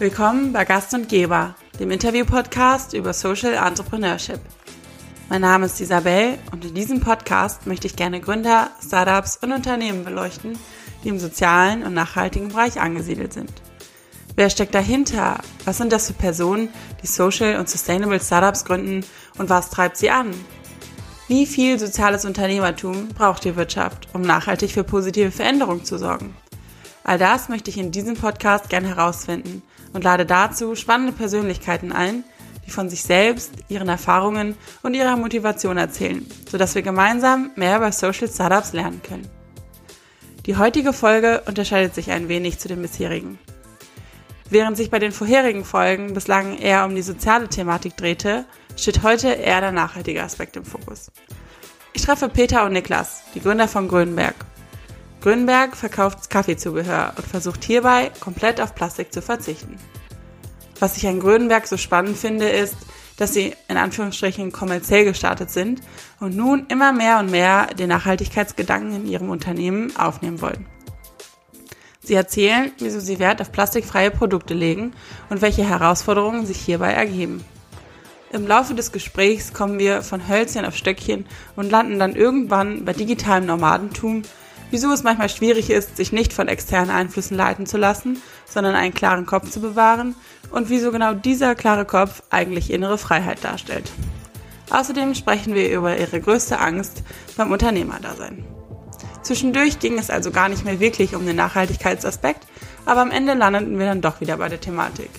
Willkommen bei Gast und Geber, dem Interview-Podcast über Social Entrepreneurship. Mein Name ist Isabel und in diesem Podcast möchte ich gerne Gründer, Startups und Unternehmen beleuchten, die im sozialen und nachhaltigen Bereich angesiedelt sind. Wer steckt dahinter? Was sind das für Personen, die Social und Sustainable Startups gründen und was treibt sie an? Wie viel soziales Unternehmertum braucht die Wirtschaft, um nachhaltig für positive Veränderung zu sorgen? All das möchte ich in diesem Podcast gerne herausfinden und lade dazu spannende Persönlichkeiten ein, die von sich selbst, ihren Erfahrungen und ihrer Motivation erzählen, sodass wir gemeinsam mehr über Social Startups lernen können. Die heutige Folge unterscheidet sich ein wenig zu den bisherigen. Während sich bei den vorherigen Folgen bislang eher um die soziale Thematik drehte, steht heute eher der nachhaltige Aspekt im Fokus. Ich treffe Peter und Niklas, die Gründer von Grünberg. Grünberg verkauft Kaffeezubehör und versucht hierbei komplett auf Plastik zu verzichten. Was ich an Grönberg so spannend finde, ist, dass sie in Anführungsstrichen kommerziell gestartet sind und nun immer mehr und mehr den Nachhaltigkeitsgedanken in ihrem Unternehmen aufnehmen wollen. Sie erzählen, wieso sie Wert auf plastikfreie Produkte legen und welche Herausforderungen sich hierbei ergeben. Im Laufe des Gesprächs kommen wir von Hölzchen auf Stöckchen und landen dann irgendwann bei digitalem Nomadentum, wieso es manchmal schwierig ist, sich nicht von externen Einflüssen leiten zu lassen, sondern einen klaren Kopf zu bewahren und wieso genau dieser klare Kopf eigentlich innere Freiheit darstellt. Außerdem sprechen wir über ihre größte Angst beim Unternehmerdasein. Zwischendurch ging es also gar nicht mehr wirklich um den Nachhaltigkeitsaspekt, aber am Ende landeten wir dann doch wieder bei der Thematik.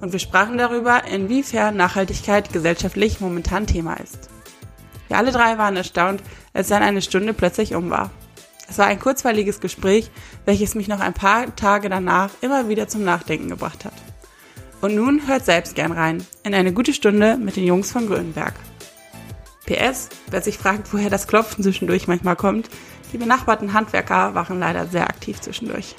Und wir sprachen darüber, inwiefern Nachhaltigkeit gesellschaftlich momentan Thema ist. Wir alle drei waren erstaunt, als dann eine Stunde plötzlich um war. Es war ein kurzweiliges Gespräch, welches mich noch ein paar Tage danach immer wieder zum Nachdenken gebracht hat. Und nun hört selbst gern rein in eine gute Stunde mit den Jungs von Grönberg. PS, wer sich fragt, woher das Klopfen zwischendurch manchmal kommt, die benachbarten Handwerker waren leider sehr aktiv zwischendurch.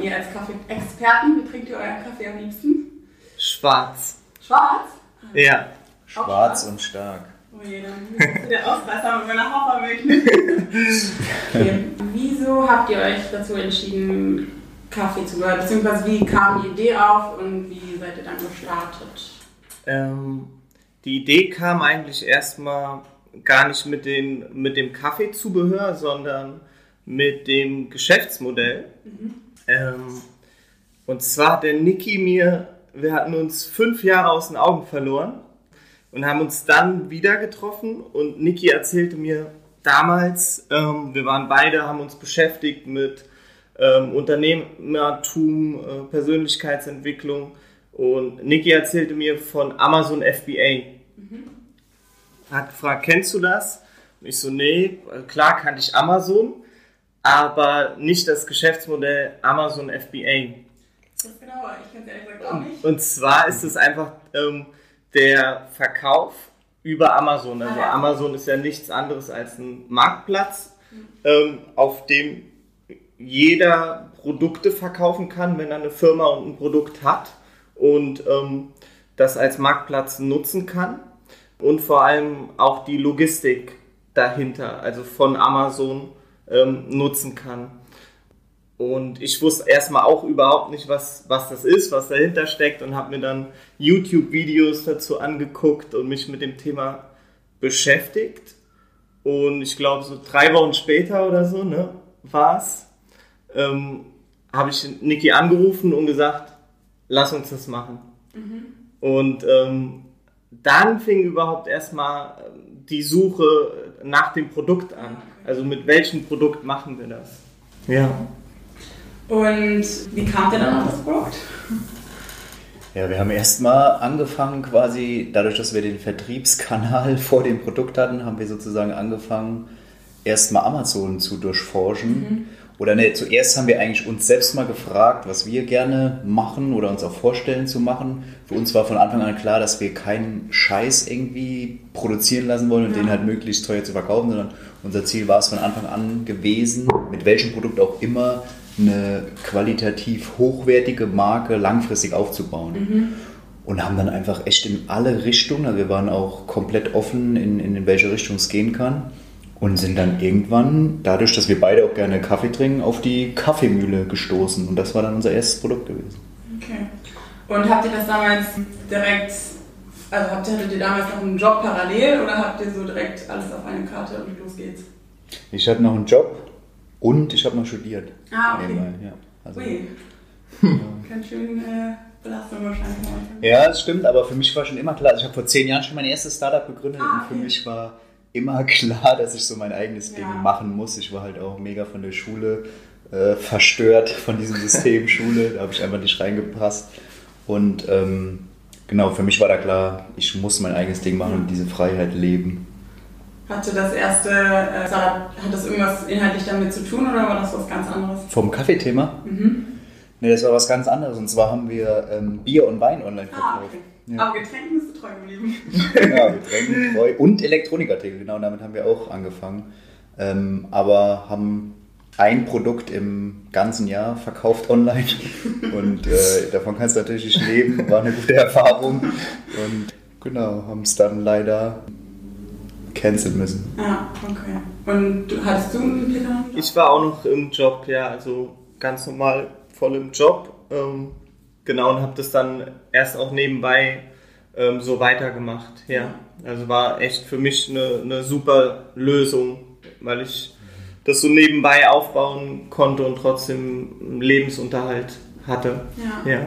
Ihr als Kaffee-Experten, wie trinkt ihr euren Kaffee am liebsten? Schwarz. Schwarz? Ja. Schwarz und stark. Oh je, dann der Ausreißer mit meiner Hafermilch. okay. Wieso habt ihr euch dazu entschieden, Kaffee zu hören? Beziehungsweise wie kam die Idee auf und wie seid ihr dann gestartet? Ähm, die Idee kam eigentlich erstmal gar nicht mit, den, mit dem Kaffeezubehör, sondern mit dem Geschäftsmodell. Mhm. Ähm, und zwar hat der Niki mir, wir hatten uns fünf Jahre aus den Augen verloren und haben uns dann wieder getroffen und Niki erzählte mir damals, ähm, wir waren beide, haben uns beschäftigt mit ähm, Unternehmertum, äh, Persönlichkeitsentwicklung und Niki erzählte mir von Amazon FBA. Mhm. Hat gefragt, kennst du das? Und ich so, nee, klar kannte ich Amazon, aber nicht das Geschäftsmodell Amazon FBA. Das genau, ich kenne es ehrlich gesagt auch nicht. Und zwar ist es einfach... Ähm, der Verkauf über Amazon. Also ah, Amazon ist ja nichts anderes als ein Marktplatz, ähm, auf dem jeder Produkte verkaufen kann, wenn er eine Firma und ein Produkt hat und ähm, das als Marktplatz nutzen kann. Und vor allem auch die Logistik dahinter, also von Amazon ähm, nutzen kann. Und ich wusste erstmal auch überhaupt nicht, was, was das ist, was dahinter steckt und habe mir dann YouTube-Videos dazu angeguckt und mich mit dem Thema beschäftigt. Und ich glaube, so drei Wochen später oder so, ne, war es, ähm, habe ich Niki angerufen und gesagt, lass uns das machen. Mhm. Und ähm, dann fing überhaupt erstmal die Suche nach dem Produkt an. Also mit welchem Produkt machen wir das? Ja. Und wie kam der dann auf das Produkt? Ja, wir haben erstmal angefangen quasi, dadurch, dass wir den Vertriebskanal vor dem Produkt hatten, haben wir sozusagen angefangen, erstmal Amazon zu durchforschen. Mhm. Oder ne, zuerst haben wir eigentlich uns selbst mal gefragt, was wir gerne machen oder uns auch vorstellen zu machen. Für uns war von Anfang an klar, dass wir keinen Scheiß irgendwie produzieren lassen wollen und ja. den halt möglichst teuer zu verkaufen, sondern unser Ziel war es von Anfang an gewesen, mit welchem Produkt auch immer, eine qualitativ hochwertige Marke langfristig aufzubauen. Mhm. Und haben dann einfach echt in alle Richtungen, also wir waren auch komplett offen, in, in welche Richtung es gehen kann. Und sind dann irgendwann, dadurch, dass wir beide auch gerne Kaffee trinken, auf die Kaffeemühle gestoßen. Und das war dann unser erstes Produkt gewesen. Okay. Und habt ihr das damals direkt, also habt ihr, hattet ihr damals noch einen Job parallel oder habt ihr so direkt alles auf eine Karte und los geht's? Ich hatte noch einen Job und ich habe noch studiert. Ah, okay. Nebenbei, ja. Also, Ui. Ganz schön äh, Belastung wahrscheinlich. heute. Ja, das stimmt, aber für mich war schon immer klar, also ich habe vor zehn Jahren schon mein erstes Startup gegründet Ah, und für okay. mich war immer klar, dass ich so mein eigenes Ding Ja. machen muss. Ich war halt auch mega von der Schule äh, verstört, von diesem System Schule, da habe ich einfach nicht reingepasst. Und ähm, genau, für mich war da klar, ich muss mein eigenes Ding machen und diese Freiheit leben. Hatte das erste äh, hat das irgendwas inhaltlich damit zu tun oder war das was ganz anderes? Vom Kaffeethema? Mhm. Ne, das war was ganz anderes. Und zwar haben wir ähm, Bier und Wein online Ah, verkauft. okay. Ja. Aber Getränken bist du treu geblieben. Ja, Getränke, Treu und Elektronikartikel, genau, damit haben wir auch angefangen. Ähm, aber haben ein Produkt im ganzen Jahr verkauft online und äh, davon kannst du natürlich nicht leben, war eine gute Erfahrung und genau, haben es dann leider canceln müssen. Ja, okay. Und du, hattest du einen Picker? Ich war auch noch im Job, ja, also ganz normal voll im Job. Ähm, genau, und habe das dann erst auch nebenbei ähm, so weitergemacht. Ja, also war echt für mich eine, eine super Lösung, weil ich das so nebenbei aufbauen konnte und trotzdem einen Lebensunterhalt hatte. Ja. Ja.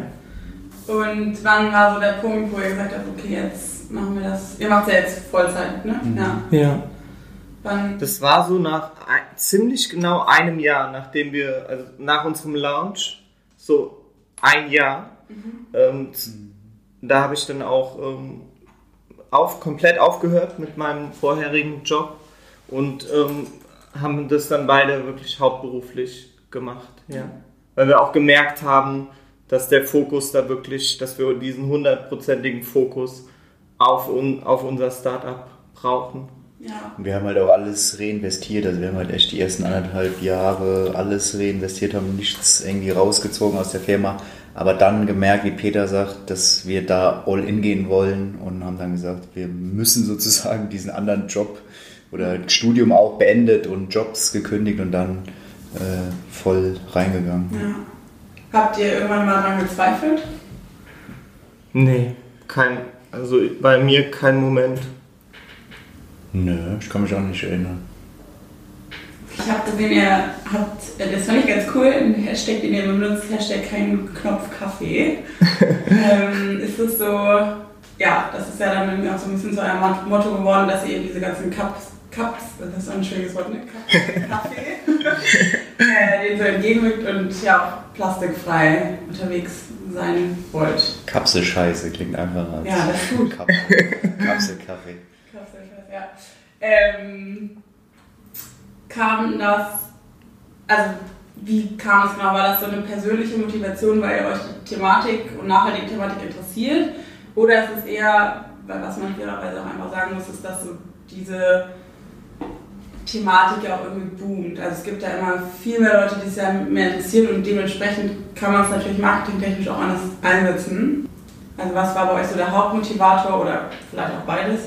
Und wann war so der Punkt, wo ihr gesagt habt, okay, jetzt machen wir das. Ihr macht ja jetzt Vollzeit, ne? Ja. Ja. Wann? Das war so nach ein, ziemlich genau einem Jahr, nachdem wir, also nach unserem Launch, so ein Jahr. Ähm, z- da habe ich dann auch ähm, auf, komplett aufgehört mit meinem vorherigen Job und ähm, haben das dann beide wirklich hauptberuflich gemacht. Ja. Weil wir auch gemerkt haben, dass der Fokus da wirklich, dass wir diesen hundertprozentigen Fokus auf, un, auf unser Startup brauchen. ja. Wir haben halt auch alles reinvestiert, also wir haben halt echt die ersten anderthalb Jahre alles reinvestiert, haben nichts irgendwie rausgezogen aus der Firma, aber dann gemerkt, wie Peter sagt, dass wir da all in gehen wollen und haben dann gesagt, wir müssen sozusagen diesen anderen Job oder Studium auch beendet und Jobs gekündigt und dann äh, voll reingegangen. ja. Habt ihr irgendwann mal daran gezweifelt? Nee, kein, also bei mir kein Moment. Nö, ich kann mich auch nicht erinnern. Ich habe gesehen, ihr habt, das fand ich ganz cool, ein Hashtag, den ihr benutzt, Hashtag kein Knopf Kaffee. ähm, ist es so, ja, das ist ja dann irgendwie auch so ein bisschen zu eurem Mot- Motto geworden, dass ihr eben diese ganzen Cups, Cups, das ist so ein schwieriges Wort, ne? Cups, Kaffee, äh, den so entgegenwirkt und ja auch plastikfrei unterwegs sein wollt. Kapselscheiße klingt einfacher als Ja, das ist gut. Kap Kapselkaffee. Kapselscheiß, ja. Ähm, kam das, also wie kam es genau? War das so eine persönliche Motivation, weil ihr euch die Thematik und nachhaltige Thematik interessiert? Oder ist es eher, weil was man fairerweise auch einfach sagen muss, ist, dass so diese Thematik ja auch irgendwie boomt. Also es gibt ja immer viel mehr Leute, die es ja mehr interessieren und dementsprechend kann man es natürlich marketingtechnisch auch anders einsetzen. Also was war bei euch so der Hauptmotivator oder vielleicht auch beides?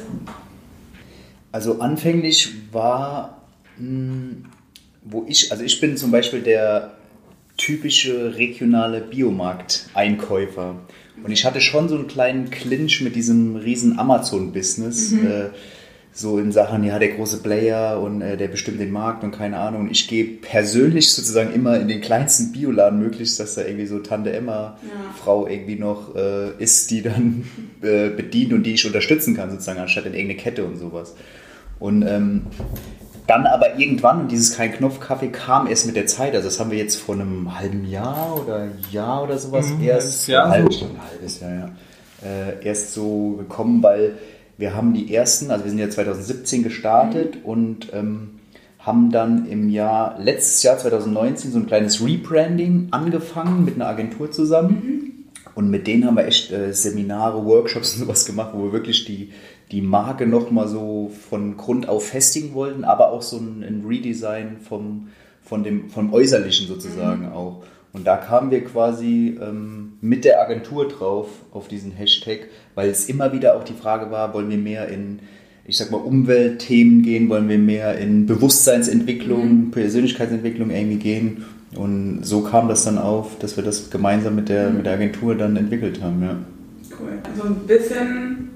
Also anfänglich war, mh, wo ich, also ich bin zum Beispiel der typische regionale Biomarkteinkäufer. Und ich hatte schon so einen kleinen Clinch mit diesem riesen Amazon-Business. Äh, so in Sachen, ja, der große Player und äh, der bestimmt den Markt und keine Ahnung. Und ich gehe persönlich sozusagen immer in den kleinsten Bioladen möglichst, dass da irgendwie so Tante Emma Frau irgendwie noch äh, ist, die dann äh, bedient und die ich unterstützen kann, sozusagen, anstatt in irgendeine Kette und sowas. Und ähm, dann aber irgendwann, und dieses kein Knopf-Kaffee kam erst mit der Zeit, also das haben wir jetzt vor einem halben Jahr oder Jahr oder sowas Mhm, halbes erst, Jahr ein halbes, so. ein halbes Jahr, ja, äh, erst so gekommen, weil wir haben die ersten, also wir sind ja 2017 gestartet und ähm, haben dann im Jahr, letztes Jahr 2019 so ein kleines Rebranding angefangen mit einer Agentur zusammen. Und mit denen haben wir echt äh, Seminare, Workshops und sowas gemacht, wo wir wirklich die, die Marke nochmal so von Grund auf festigen wollten, aber auch so ein, ein Redesign vom, von dem, vom Äußerlichen sozusagen auch. Und da kamen wir quasi ähm, mit der Agentur drauf auf diesen Hashtag, weil es immer wieder auch die Frage war, wollen wir mehr in ich sag mal, Umweltthemen gehen, wollen wir mehr in Bewusstseinsentwicklung, mhm. Persönlichkeitsentwicklung irgendwie gehen. Und so kam das dann auf, dass wir das gemeinsam mit der, mit der Agentur dann entwickelt haben. Ja. Cool. Also ein bisschen,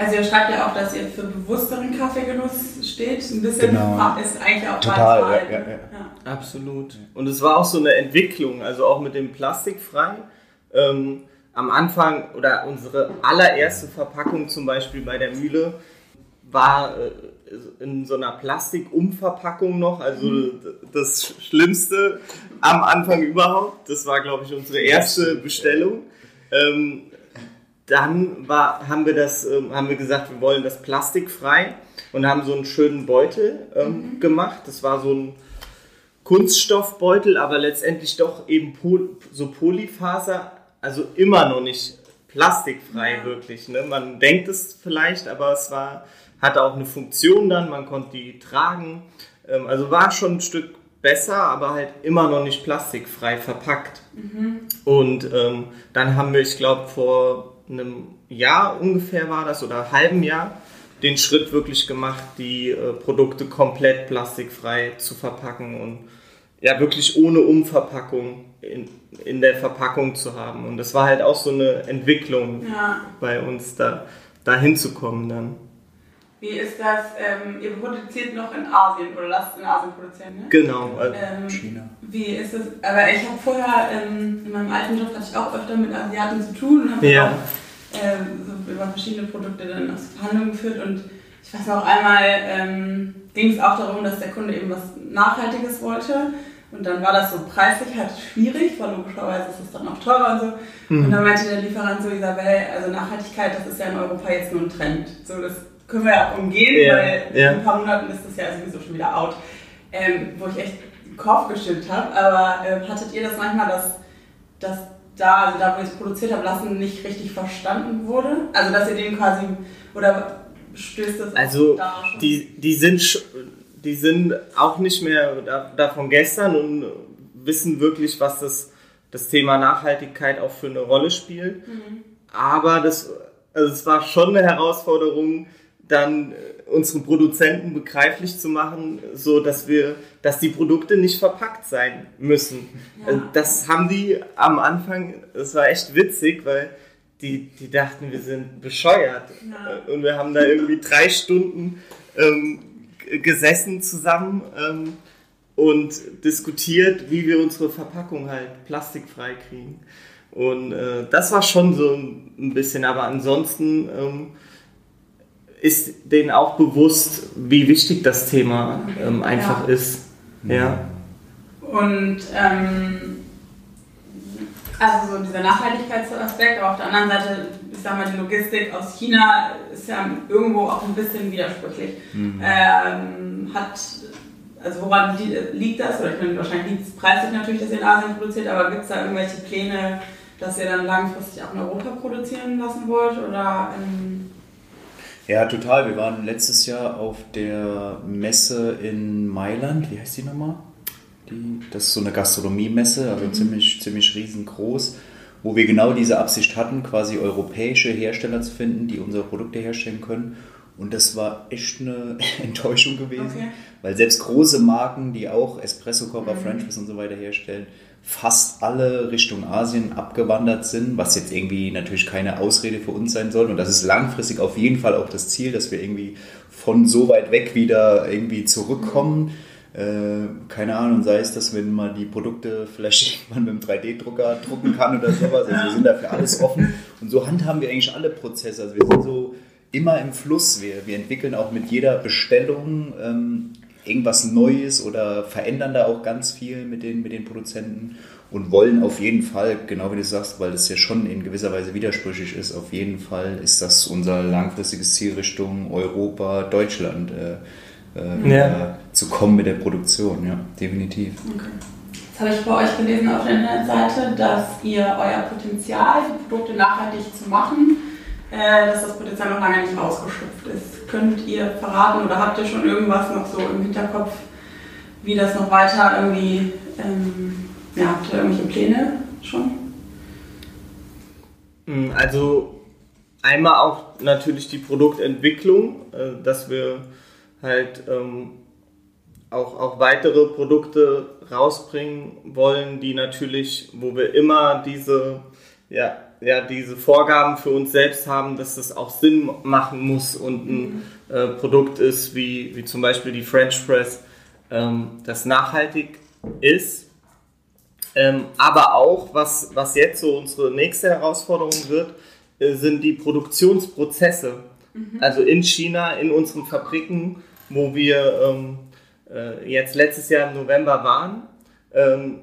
also ihr schreibt ja auch, dass ihr für bewussteren Kaffeegenuss steht. Ein bisschen genau. ist eigentlich auch Total, ja, ja, ja. Absolut. Und es war auch so eine Entwicklung, also auch mit dem Plastikfrei. Ähm, am Anfang oder unsere allererste Verpackung zum Beispiel bei der Mühle war äh, in so einer Plastikumverpackung noch, also mhm. das Schlimmste am Anfang überhaupt. Das war, glaube ich, unsere erste Bestellung. Ähm, dann war, haben, wir das, ähm, haben wir gesagt, wir wollen das plastikfrei und haben so einen schönen Beutel ähm, mhm. gemacht. Das war so ein Kunststoffbeutel, aber letztendlich doch eben Pol so Polyfaser, also immer noch nicht plastikfrei ja. wirklich. Ne? Man denkt es vielleicht, aber es war hatte auch eine Funktion dann, man konnte die tragen. Ähm, also war schon ein Stück besser, aber halt immer noch nicht plastikfrei verpackt. Mhm. Und ähm, dann haben wir, ich glaube, vor einem Jahr ungefähr war das oder halben Jahr den Schritt wirklich gemacht, die äh, Produkte komplett plastikfrei zu verpacken und ja wirklich ohne Umverpackung in, in der Verpackung zu haben. Und das war halt auch so eine Entwicklung ja. bei uns, da, da hinzukommen dann. Wie ist das? Ähm, ihr produziert noch in Asien oder lasst in Asien produzieren, ne? Genau, ähm, China. Wie ist das? Aber ich habe vorher ähm, in meinem alten Job hatte ich auch öfter mit Asiaten zu tun und habe ja. auch ähm, so über verschiedene Produkte dann aus Verhandlungen geführt und ich weiß noch einmal ähm, ging es auch darum, dass der Kunde eben was Nachhaltiges wollte. Und dann war das so preislich halt schwierig, weil logischerweise ist es dann auch teurer und so. Mhm. Und dann meinte der Lieferant so, Isabel, also Nachhaltigkeit, das ist ja in Europa jetzt nur ein Trend. So, das können wir ja umgehen, ja, weil ja. in ein paar Monaten ist das ja sowieso schon wieder out. Ähm, wo ich echt den Kopf geschüttelt habe. Aber äh, hattet ihr das manchmal, dass, dass da, also da, wo ich es produziert habe, lassen nicht richtig verstanden wurde? Also, dass ihr den quasi, oder stößt das also, da schon? Die, die, sind, die sind auch nicht mehr da, da von gestern und wissen wirklich, was das, das Thema Nachhaltigkeit auch für eine Rolle spielt. Mhm. Aber das, also es war schon eine Herausforderung, dann äh, unseren Produzenten begreiflich zu machen, so dass wir, dass die Produkte nicht verpackt sein müssen. Ja. Äh, das haben die am Anfang, das war echt witzig, weil die, die dachten, wir sind bescheuert. Ja. Und wir haben da irgendwie drei Stunden ähm, gesessen zusammen ähm, und diskutiert, wie wir unsere Verpackung halt plastikfrei kriegen. Und äh, das war schon so ein bisschen, aber ansonsten ähm, ist denen auch bewusst, wie wichtig das Thema ähm, einfach ja. ist. Ja. Und ähm, also so dieser Nachhaltigkeitsaspekt, aber auf der anderen Seite, ich sag mal, die Logistik aus China ist ja irgendwo auch ein bisschen widersprüchlich. Mhm. Ähm, hat, also woran liegt das? Oder ich meine, wahrscheinlich liegt es preislich natürlich, dass ihr in Asien produziert, aber gibt es da irgendwelche Pläne, dass ihr dann langfristig auch in Europa produzieren lassen wollt? Oder in ja, total. Wir waren letztes Jahr auf der Messe in Mailand. Wie heißt die nochmal? Die, das ist so eine Gastronomiemesse, also mhm. ziemlich, ziemlich riesengroß, wo wir genau diese Absicht hatten, quasi europäische Hersteller zu finden, die unsere Produkte herstellen können. Und das war echt eine Enttäuschung gewesen, okay. weil selbst große Marken, die auch Espresso, Copa, mhm. French Press und so weiter herstellen, fast alle Richtung Asien abgewandert sind, was jetzt irgendwie natürlich keine Ausrede für uns sein soll. Und das ist langfristig auf jeden Fall auch das Ziel, dass wir irgendwie von so weit weg wieder irgendwie zurückkommen. Äh, keine Ahnung, sei es, dass wenn man die Produkte vielleicht irgendwann mit einem 3D-Drucker drucken kann oder sowas. Also wir sind dafür alles offen. Und so handhaben wir eigentlich alle Prozesse. Also wir sind so immer im Fluss. Wir, wir entwickeln auch mit jeder Bestellung ähm, irgendwas Neues oder verändern da auch ganz viel mit den, mit den Produzenten und wollen auf jeden Fall, genau wie du sagst, weil das ja schon in gewisser Weise widersprüchlich ist, auf jeden Fall ist das unser langfristiges Ziel Richtung Europa, Deutschland äh, äh, ja. zu kommen mit der Produktion, ja, definitiv. Okay. Jetzt habe ich bei euch gelesen auf der Internetseite, dass ihr euer Potenzial, die Produkte nachhaltig zu machen, äh, dass das Potenzial noch lange nicht ausgeschöpft ist. Könnt ihr verraten oder habt ihr schon irgendwas noch so im Hinterkopf, wie das noch weiter irgendwie, ähm, ja, habt ihr irgendwelche Pläne schon? Hm, also einmal auch natürlich die Produktentwicklung, äh, dass wir halt ähm, auch, auch weitere Produkte rausbringen wollen, die natürlich, wo wir immer diese, ja, ja, diese Vorgaben für uns selbst haben, dass das auch Sinn machen muss und ein mhm. äh, Produkt ist, wie, wie zum Beispiel die French Press, ähm, das nachhaltig ist. Ähm, aber auch, was, was jetzt so unsere nächste Herausforderung wird, äh, sind die Produktionsprozesse. Mhm. Also in China, in unseren Fabriken, wo wir ähm, äh, jetzt letztes Jahr im November waren, ähm,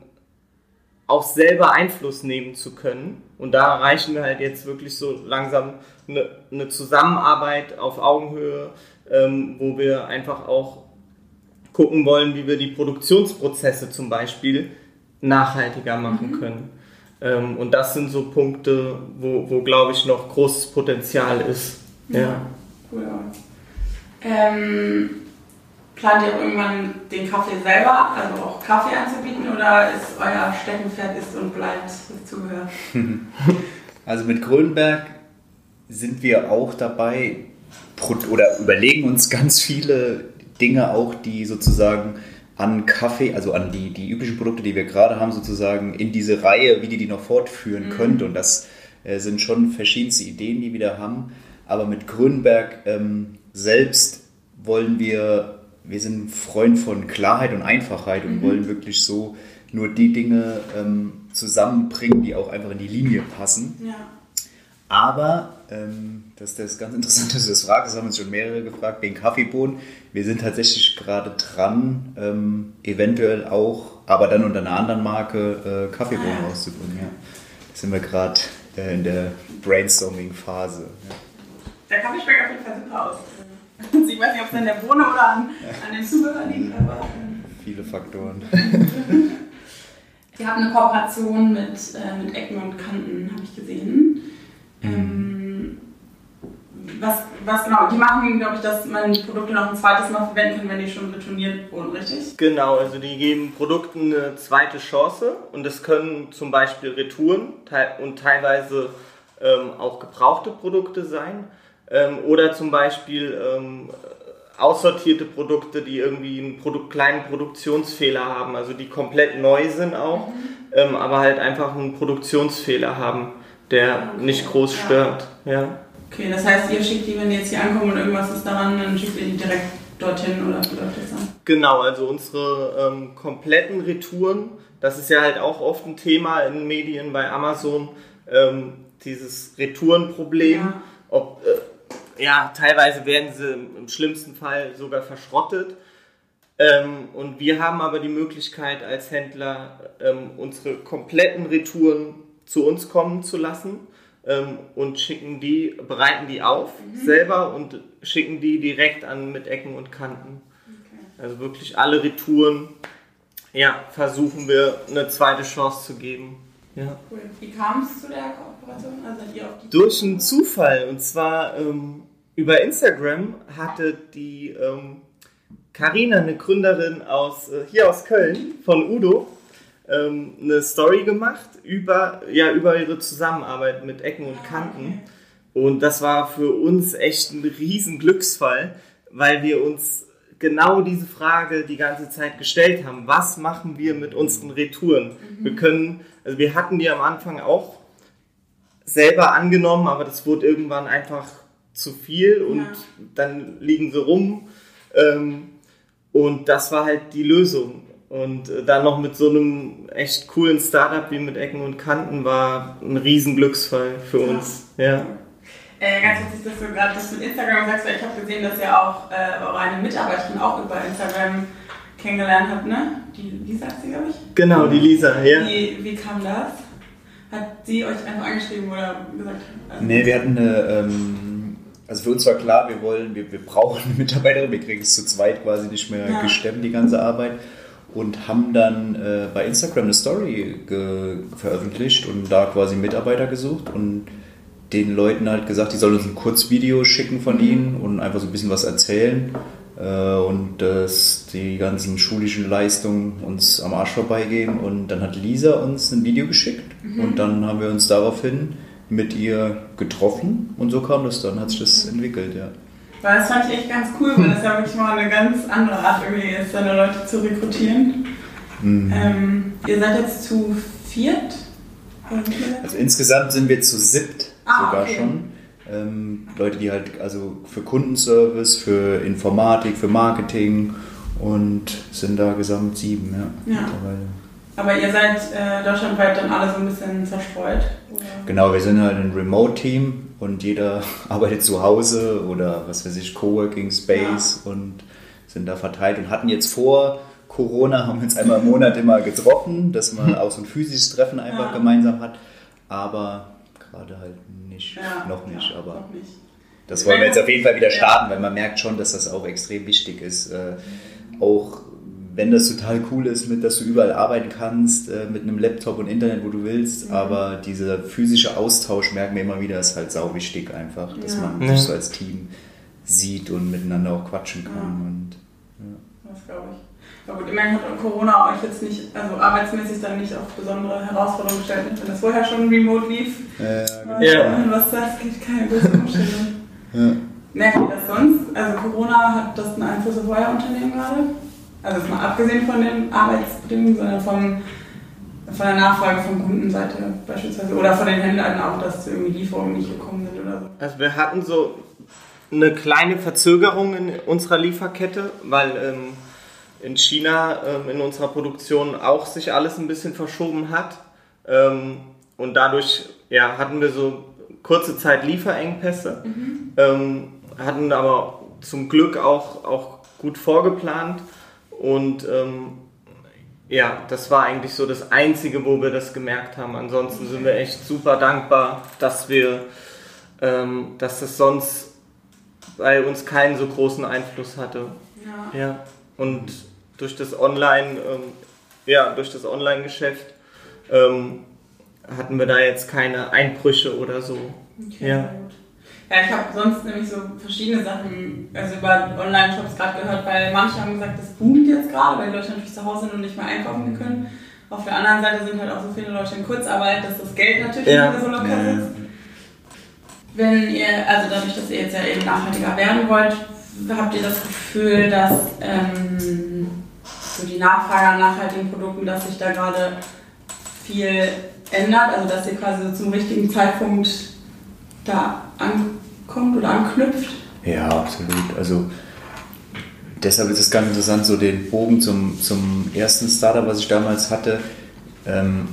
auch selber Einfluss nehmen zu können. Und da erreichen wir halt jetzt wirklich so langsam eine, eine Zusammenarbeit auf Augenhöhe, ähm, wo wir einfach auch gucken wollen, wie wir die Produktionsprozesse zum Beispiel nachhaltiger machen mhm. können. Ähm, und das sind so Punkte, wo, wo glaube ich, noch großes Potenzial ist. Ja, ja. cool. Ähm, plant ihr irgendwann den Kaffee selber, also auch Kaffee anzubieten, oder ist euer Steckenpferd ist und bleibt das Zubehör? Also mit Grünberg sind wir auch dabei oder überlegen uns ganz viele Dinge auch, die sozusagen an Kaffee, also an die, die üblichen Produkte, die wir gerade haben, sozusagen in diese Reihe, wie die die noch fortführen mhm. könnt. Und das äh, sind schon verschiedenste Ideen, die wir da haben. Aber mit Grünberg ähm, selbst wollen wir, wir sind Freund von Klarheit und Einfachheit und mhm. wollen wirklich so nur die Dinge ähm, zusammenbringen, die auch einfach in die Linie passen. Ja. Aber, ähm, das, das ist ganz interessant, dass du das fragst, das haben uns schon mehrere gefragt, wegen Kaffeebohnen. Wir sind tatsächlich gerade dran, ähm, eventuell auch, aber dann unter einer anderen Marke, äh, Kaffeebohnen ah, rauszubringen. Ja. Da sind wir gerade äh, in der Brainstorming-Phase. Ja. Der Kaffee schmeckt auf jeden Fall super aus. Ich weiß nicht, ob es an der Bohne oder an, an den Zubehör liegt, aber. Ähm, Viele Faktoren. Wir haben eine Kooperation mit, äh, mit Ecken und Kanten, habe ich gesehen. Ähm, was, was genau, die machen, glaube ich, dass man die Produkte noch ein zweites Mal verwenden kann, wenn die schon retourniert wurden, richtig? Genau, also die geben Produkten eine zweite Chance und das können zum Beispiel Retouren und teilweise ähm, auch gebrauchte Produkte sein ähm, oder zum Beispiel ähm, aussortierte Produkte, die irgendwie einen Produ kleinen Produktionsfehler haben, also die komplett neu sind auch, mhm. ähm, aber halt einfach einen Produktionsfehler haben der okay. nicht groß stört. Ja. Okay, das heißt, ihr schickt die, wenn die jetzt hier ankommen und irgendwas ist daran, dann schickt ihr die direkt dorthin oder wie läuft das dann? Genau, also unsere ähm, kompletten Retouren, das ist ja halt auch oft ein Thema in Medien bei Amazon, ähm, dieses Retourenproblem. Ja. Ob, äh, ja, teilweise werden sie im schlimmsten Fall sogar verschrottet. Ähm, und wir haben aber die Möglichkeit als Händler, ähm, unsere kompletten Retouren zu uns kommen zu lassen ähm, und schicken die, bereiten die auf mhm. selber und schicken die direkt an mit Ecken und Kanten. Okay. Also wirklich alle Retouren, ja, versuchen wir eine zweite Chance zu geben. Ja. Cool. Wie kam es zu der Kooperation? Also Durch einen Zufall und zwar ähm, über Instagram hatte die Karina, ähm, eine Gründerin aus äh, hier aus Köln von Udo, ähm, eine Story gemacht über, ja, über ihre Zusammenarbeit mit Ecken und Kanten. Und das war für uns echt ein riesen Glücksfall, weil wir uns genau diese Frage die ganze Zeit gestellt haben. Was machen wir mit unseren Retouren? Mhm. Wir können, also wir hatten die am Anfang auch selber angenommen, aber das wurde irgendwann einfach zu viel und ja. dann liegen sie rum. Ähm, und das war halt die Lösung. Und äh, dann noch mit so einem echt coolen Startup wie mit Ecken und Kanten war ein Riesenglücksfall für uns. Ja. Äh, ganz witzig, dass du gerade das mit Instagram sagst, weil ich habe gesehen, dass ihr auch äh, eure eine Mitarbeiterin auch über Instagram kennengelernt habt, ne? Die Lisa ist sie, glaube ich. Genau, die Lisa, ja. Wie, wie kam das? Hat sie euch einfach angeschrieben oder gesagt? Also nee, wir hatten eine, ähm, also für uns war klar, wir wollen, wir, wir brauchen eine Mitarbeiterin, wir kriegen es zu zweit quasi nicht mehr ja. gestemmt, die ganze Arbeit und haben dann äh, bei Instagram eine Story veröffentlicht und da quasi Mitarbeiter gesucht und den Leuten halt gesagt, die sollen uns ein Kurzvideo schicken von mhm. ihnen und einfach so ein bisschen was erzählen äh, und dass die ganzen schulischen Leistungen uns am Arsch vorbeigehen und dann hat Lisa uns ein Video geschickt mhm. und dann haben wir uns daraufhin mit ihr getroffen und so kam das dann, hat sich das entwickelt, ja. Weil das fand ich echt ganz cool, weil das ja wirklich mal eine ganz andere Art irgendwie ist, seine Leute zu rekrutieren. Mhm. Ähm, ihr seid jetzt zu viert? Also insgesamt sind wir zu siebt ah, sogar okay. schon. Ähm, Leute, die halt also für Kundenservice, für Informatik, für Marketing und sind da gesamt sieben, ja. ja. Aber ihr seid äh, deutschlandweit dann alle so ein bisschen zerstreut? Oder? Genau, wir sind halt ein Remote-Team und jeder arbeitet zu Hause oder was weiß ich, Coworking Space ja. und sind da verteilt und hatten jetzt vor Corona, haben wir uns einmal im Monat immer getroffen, dass man auch so ein physisches Treffen einfach ja. gemeinsam hat, aber gerade halt nicht, ja, noch nicht, aber noch nicht. das wollen wir jetzt auf jeden Fall wieder starten, weil man merkt schon, dass das auch extrem wichtig ist, äh, auch wenn das total cool ist, mit dass du überall arbeiten kannst, äh, mit einem Laptop und Internet, wo du willst, mhm. aber dieser physische Austausch, merken wir immer wieder, ist halt sau wichtig einfach, dass ja. man sich so als Team sieht und miteinander auch quatschen kann. Ja. Und, ja. Das glaube ich. Na gut, immerhin hat Corona euch jetzt nicht, also arbeitsmäßig dann nicht auf besondere Herausforderungen gestellt, wenn es vorher schon remote lief. Ja, ja. Was das geht, keine große Umstellung. ja. Merkt ihr das sonst? Also Corona hat das einen Einfluss auf euer Unternehmen gerade? Also jetzt mal abgesehen von den Arbeitsbedingungen, sondern vom, von der Nachfrage von Kundenseite beispielsweise oder von den Händlern auch, dass irgendwie Lieferungen nicht gekommen sind oder so. Also wir hatten so eine kleine Verzögerung in unserer Lieferkette, weil ähm, in China ähm, in unserer Produktion auch sich alles ein bisschen verschoben hat. Ähm, und dadurch ja, hatten wir so kurze Zeit Lieferengpässe, mhm. ähm, hatten aber zum Glück auch, auch gut vorgeplant und ähm, ja, das war eigentlich so das Einzige, wo wir das gemerkt haben. Ansonsten sind wir echt super dankbar, dass wir, ähm, dass das sonst bei uns keinen so großen Einfluss hatte. Ja. ja. Und durch das Online, ähm, ja, durch das Online-Geschäft ähm, hatten wir da jetzt keine Einbrüche oder so. Okay, ja. Ja, ich habe sonst nämlich so verschiedene Sachen, also über Online-Shops gerade gehört, weil manche haben gesagt, das boomt jetzt gerade, weil die Leute natürlich zu Hause sind und nicht mehr einkaufen können. Auf der anderen Seite sind halt auch so viele Leute in Kurzarbeit, dass das Geld natürlich ja. nicht mehr so locker sitzt. Wenn ihr, also dadurch, dass ihr jetzt ja eben nachhaltiger werden wollt, habt ihr das Gefühl, dass ähm, so die Nachfrage nach nachhaltigen Produkten, dass sich da gerade viel ändert, also dass ihr quasi so zum richtigen Zeitpunkt da ankommt oder anknüpft? Ja, absolut. Also deshalb ist es ganz interessant, so den Bogen zum, zum ersten Startup, was ich damals hatte. Ähm,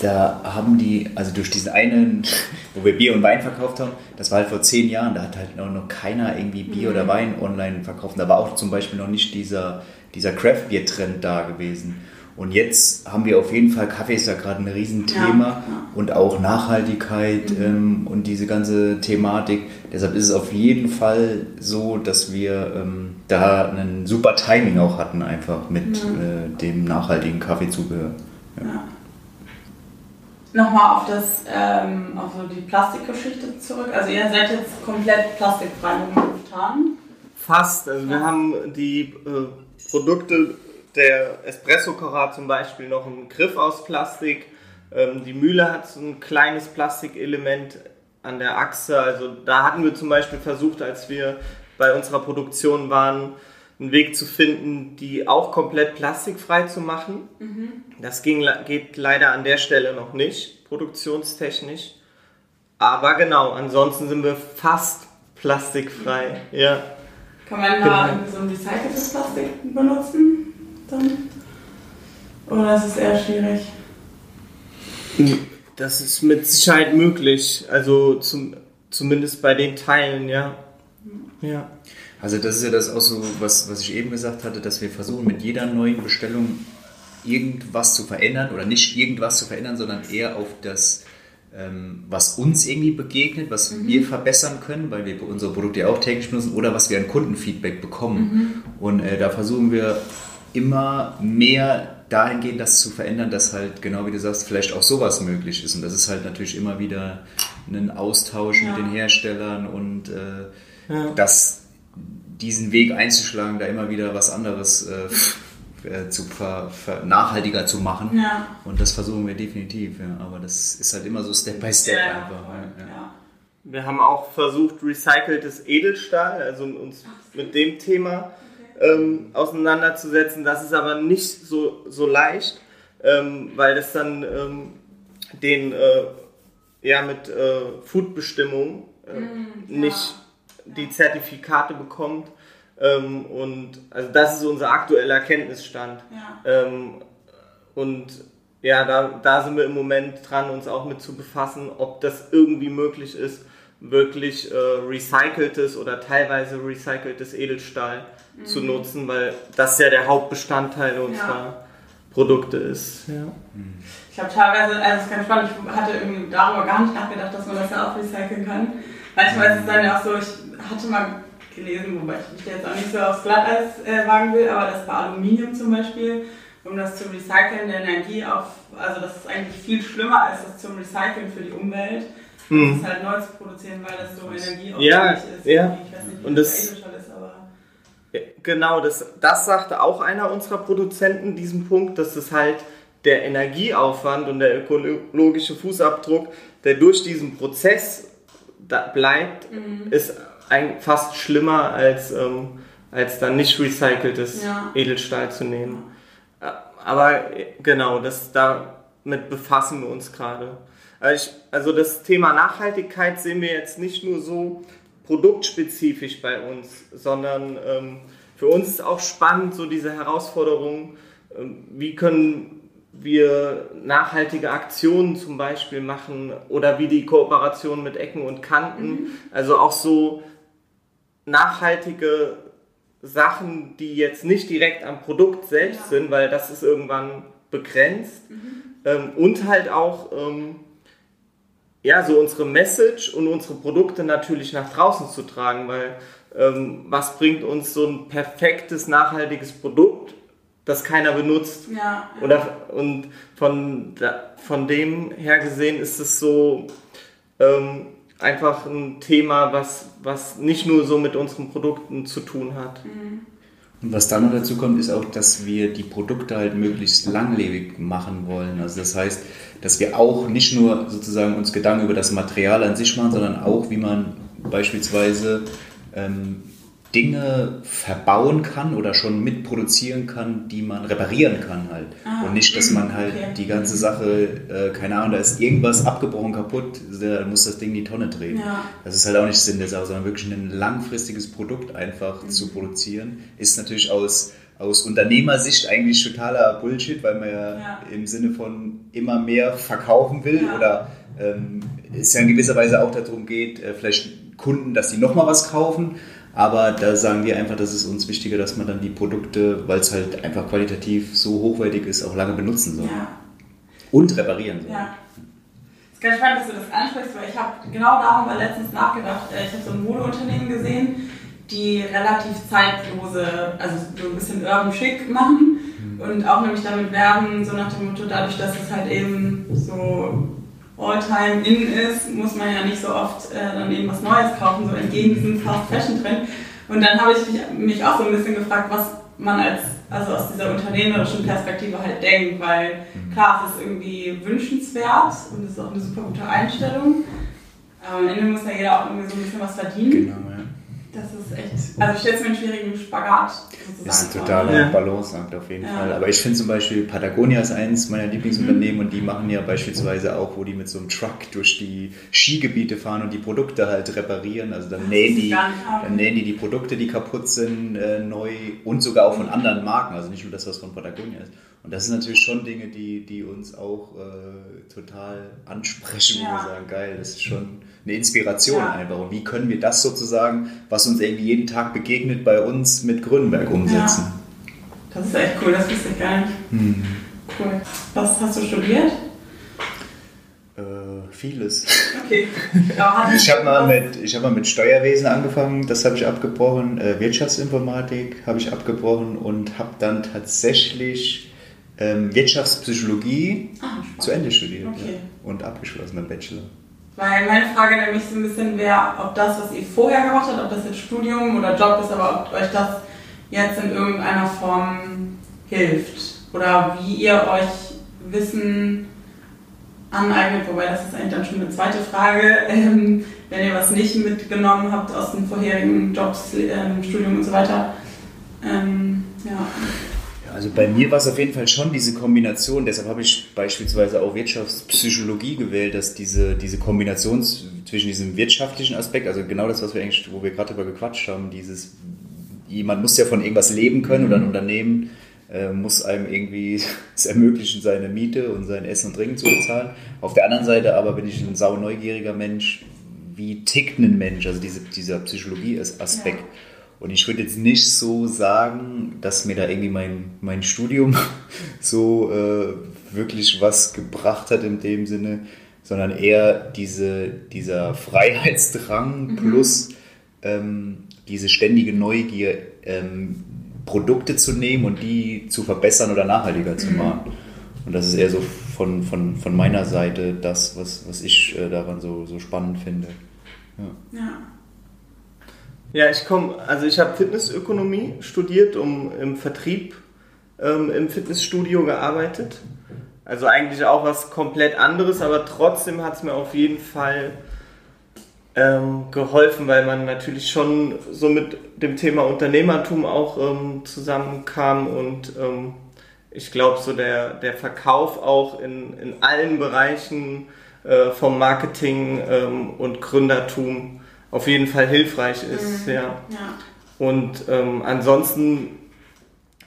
da haben die, also durch diesen einen, wo wir Bier und Wein verkauft haben, das war halt vor zehn Jahren, da hat halt noch, noch keiner irgendwie Bier mhm. oder Wein online verkauft. Da war auch zum Beispiel noch nicht dieser, dieser Craft-Bier-Trend da gewesen. Und jetzt haben wir auf jeden Fall, Kaffee ist ja gerade ein Riesenthema ja, ja. und auch Nachhaltigkeit mhm. ähm, und diese ganze Thematik. Deshalb ist es auf jeden Fall so, dass wir ähm, da ein super Timing auch hatten, einfach mit mhm. äh, dem nachhaltigen Kaffeezubehör. Ja. Nochmal auf das, ähm, auf so die Plastikgeschichte zurück. Also ihr seid jetzt komplett plastikfrei momentan. Fast. Also wir haben die äh, Produkte der Espresso-Kocher zum Beispiel noch einen Griff aus Plastik. Ähm, die Mühle hat so ein kleines Plastikelement an der Achse. Also da hatten wir zum Beispiel versucht, als wir bei unserer Produktion waren, einen Weg zu finden, die auch komplett plastikfrei zu machen. Mhm. Das ging, geht leider an der Stelle noch nicht, produktionstechnisch. Aber genau, ansonsten sind wir fast plastikfrei. Ja. Kann man da genau. so ein recyceltes Plastik benutzen? Dann? Oder ist es eher schwierig? Das ist mit Sicherheit möglich. Also zum, zumindest bei den Teilen, ja. Ja. Also das ist ja das auch so, was, was ich eben gesagt hatte, dass wir versuchen mit jeder neuen Bestellung irgendwas zu verändern oder nicht irgendwas zu verändern, sondern eher auf das, ähm, was uns irgendwie begegnet, was mhm. wir verbessern können, weil wir unsere Produkte ja auch täglich benutzen oder was wir an Kundenfeedback bekommen. Mhm. Und äh, da versuchen wir immer mehr dahingehend, das zu verändern, dass halt, genau wie du sagst, vielleicht auch sowas möglich ist. Und das ist halt natürlich immer wieder ein Austausch ja. mit den Herstellern und äh, ja. das, diesen Weg einzuschlagen, da immer wieder was anderes äh, äh, zu ver, ver, nachhaltiger zu machen. Ja. Und das versuchen wir definitiv, ja. Aber das ist halt immer so Step by Step Ja, einfach. Wir haben auch versucht, recyceltes Edelstahl, also uns mit dem Thema ähm, auseinanderzusetzen. Das ist aber nicht so, so leicht, ähm, weil das dann ähm, den, äh, ja, mit äh, Foodbestimmung äh, Mm, ja. nicht die Zertifikate bekommt. Ähm, und also das ist unser aktueller Kenntnisstand. Ja. Ähm, und ja, da, da sind wir im Moment dran, uns auch mit zu befassen, ob das irgendwie möglich ist, wirklich äh, recyceltes oder teilweise recyceltes Edelstahl zu nutzen, weil das ja der Hauptbestandteil unserer Produkte ist. Ja. Ich habe teilweise, also es ist ganz spannend, ich hatte irgendwie darüber gar nicht nachgedacht, dass man das ja auch recyceln kann. Manchmal ist es dann ja auch so, ich hatte mal gelesen, wobei ich mich jetzt auch nicht so aufs Glatteis äh, wagen will, aber dass bei Aluminium zum Beispiel, um das zu recyceln, der Energie auf, also dass es eigentlich viel schlimmer ist, das zum Recyceln für die Umwelt, Mhm. das ist halt neu zu produzieren, weil das so energieaufwendig Ja, ist. ja. Ich weiß nicht, wie Und das das- bei Edelstahl ist, aber... Ja, Genau, das, das sagte auch einer unserer Produzenten, diesen Punkt, dass es halt der Energieaufwand und der ökologische Fußabdruck, der durch diesen Prozess da bleibt, ist ein, fast schlimmer als, ähm, als dann nicht recyceltes Ja. Edelstahl zu nehmen. Äh, Aber äh, genau, das, damit befassen wir uns gerade. Also, also das Thema Nachhaltigkeit sehen wir jetzt nicht nur so produktspezifisch bei uns, sondern ähm, für uns ist auch spannend, so diese Herausforderung, ähm, wie können wir nachhaltige Aktionen zum Beispiel machen oder wie die Kooperation mit Ecken und Kanten, also auch so nachhaltige Sachen, die jetzt nicht direkt am Produkt selbst Ja. sind, weil das ist irgendwann begrenzt. Ähm, und halt auch ähm, ja, so unsere Message und unsere Produkte natürlich nach draußen zu tragen, weil ähm, was bringt uns so ein perfektes, nachhaltiges Produkt, das keiner benutzt? Ja. Oder, und von, von dem her gesehen ist es so ähm, einfach ein Thema, was, was nicht nur so mit unseren Produkten zu tun hat. Und was dann noch dazu kommt, ist auch, dass wir die Produkte halt möglichst langlebig machen wollen. Also das heißt, dass wir auch nicht nur sozusagen uns Gedanken über das Material an sich machen, sondern auch, wie man beispielsweise ähm, Dinge verbauen kann oder schon mitproduzieren kann, die man reparieren kann halt. Ah, Und nicht, dass man halt okay. die ganze Sache, äh, keine Ahnung, da ist irgendwas abgebrochen, kaputt, da muss das Ding in die Tonne drehen. Ja. Das ist halt auch nicht Sinn der Sache, sondern wirklich ein langfristiges Produkt einfach zu produzieren, ist natürlich aus, aus Unternehmersicht eigentlich totaler Bullshit, weil man ja, Ja. im Sinne von immer mehr verkaufen will Ja. oder ähm, es ja in gewisser Weise auch darum geht, äh, vielleicht Kunden, dass sie nochmal was kaufen. Aber da sagen wir einfach, das ist uns wichtiger, dass man dann die Produkte, weil es halt einfach qualitativ so hochwertig ist, auch lange benutzen soll. ja. Und reparieren soll. Ja. Es ist ganz spannend, dass du das ansprichst, weil ich habe genau darüber letztens nachgedacht. Äh, Ich habe so ein Modeunternehmen gesehen, die relativ zeitlose, also so ein bisschen urban schick machen und auch nämlich damit werben, so nach dem Motto, dadurch, dass es halt eben so all-time in ist, muss man ja nicht so oft äh, dann eben was Neues kaufen, so entgegen diesem Fast Fashion Trend. Und dann habe ich mich, mich auch so ein bisschen gefragt, was man als, also aus dieser unternehmerischen Perspektive halt denkt, weil klar, es ist irgendwie wünschenswert und es ist auch eine super gute Einstellung. Aber am Ende muss ja jeder auch irgendwie so ein bisschen was verdienen. Genau, ja. Das ist echt, also ich stelle es mir einen schwierigen Spagat sozusagen Das ist ein totaler Ja. Balanceakt auf jeden Ja. Fall. Aber ich finde zum Beispiel Patagonia ist eins meiner Lieblingsunternehmen und die machen ja beispielsweise auch, wo die mit so einem Truck durch die Skigebiete fahren und die Produkte halt reparieren. Also dann nähen die, dann nähen die die Produkte, die kaputt sind, äh, neu und sogar auch von anderen Marken. Also nicht nur das, was von Patagonia ist. Und das sind natürlich schon Dinge, die, die uns auch äh, total ansprechen, wo Ja. wir sagen, geil, das ist schon eine Inspiration Ja. einfach. Und wie können wir das sozusagen, was uns irgendwie jeden Tag begegnet, bei uns mit Grünberg umsetzen? Das ist echt cool, das wusste ich gar nicht. Hm. Cool. Was hast du studiert? Äh, vieles. Okay. Ich habe mal, mit- ich hab mal mit Steuerwesen angefangen, das habe ich abgebrochen. Äh, Wirtschaftsinformatik habe ich abgebrochen und habe dann tatsächlich ähm, Wirtschaftspsychologie Ah, zu Ende studiert Okay. ja, und abgeschlossen mit Bachelor. Weil meine Frage nämlich so ein bisschen wäre, ob das, was ihr vorher gemacht habt, ob das jetzt Studium oder Job ist, aber ob euch das jetzt in irgendeiner Form hilft oder wie ihr euch Wissen aneignet, wobei das ist eigentlich dann schon eine zweite Frage, ähm, wenn ihr was nicht mitgenommen habt aus den vorherigen Jobs, ähm, Studium und so weiter. Ähm, ja. Also bei mir war es auf jeden Fall schon diese Kombination, deshalb habe ich beispielsweise auch Wirtschaftspsychologie gewählt, dass diese, diese Kombination zwischen diesem wirtschaftlichen Aspekt, also genau das, was wir eigentlich, wo wir gerade darüber gequatscht haben, dieses, jemand muss ja von irgendwas leben können oder ein mhm. Unternehmen äh, muss einem irgendwie es ermöglichen, seine Miete und sein Essen und Trinken zu bezahlen. Auf der anderen Seite aber bin ich ein sau neugieriger Mensch, wie tickt ein Mensch, also diese, dieser Psychologie-Aspekt. Ja. Und ich würde jetzt nicht so sagen, dass mir da irgendwie mein, mein Studium so äh, wirklich was gebracht hat in dem Sinne, sondern eher diese, dieser Freiheitsdrang mhm. plus ähm, diese ständige Neugier, ähm, Produkte zu nehmen und die zu verbessern oder nachhaltiger zu mhm. machen. Und das ist eher so von, von, von meiner Seite das, was, was ich äh, daran so, so spannend finde. Ja. ja. Ja, ich komme, also ich habe Fitnessökonomie studiert, um im Vertrieb ähm, im Fitnessstudio gearbeitet. Also eigentlich auch was komplett anderes, aber trotzdem hat es mir auf jeden Fall ähm, geholfen, weil man natürlich schon so mit dem Thema Unternehmertum auch ähm, zusammenkam und ähm, ich glaube so der, der Verkauf auch in, in allen Bereichen äh, vom Marketing ähm, und Gründertum auf jeden Fall hilfreich ist. Mhm. Ja. ja. Und ähm, ansonsten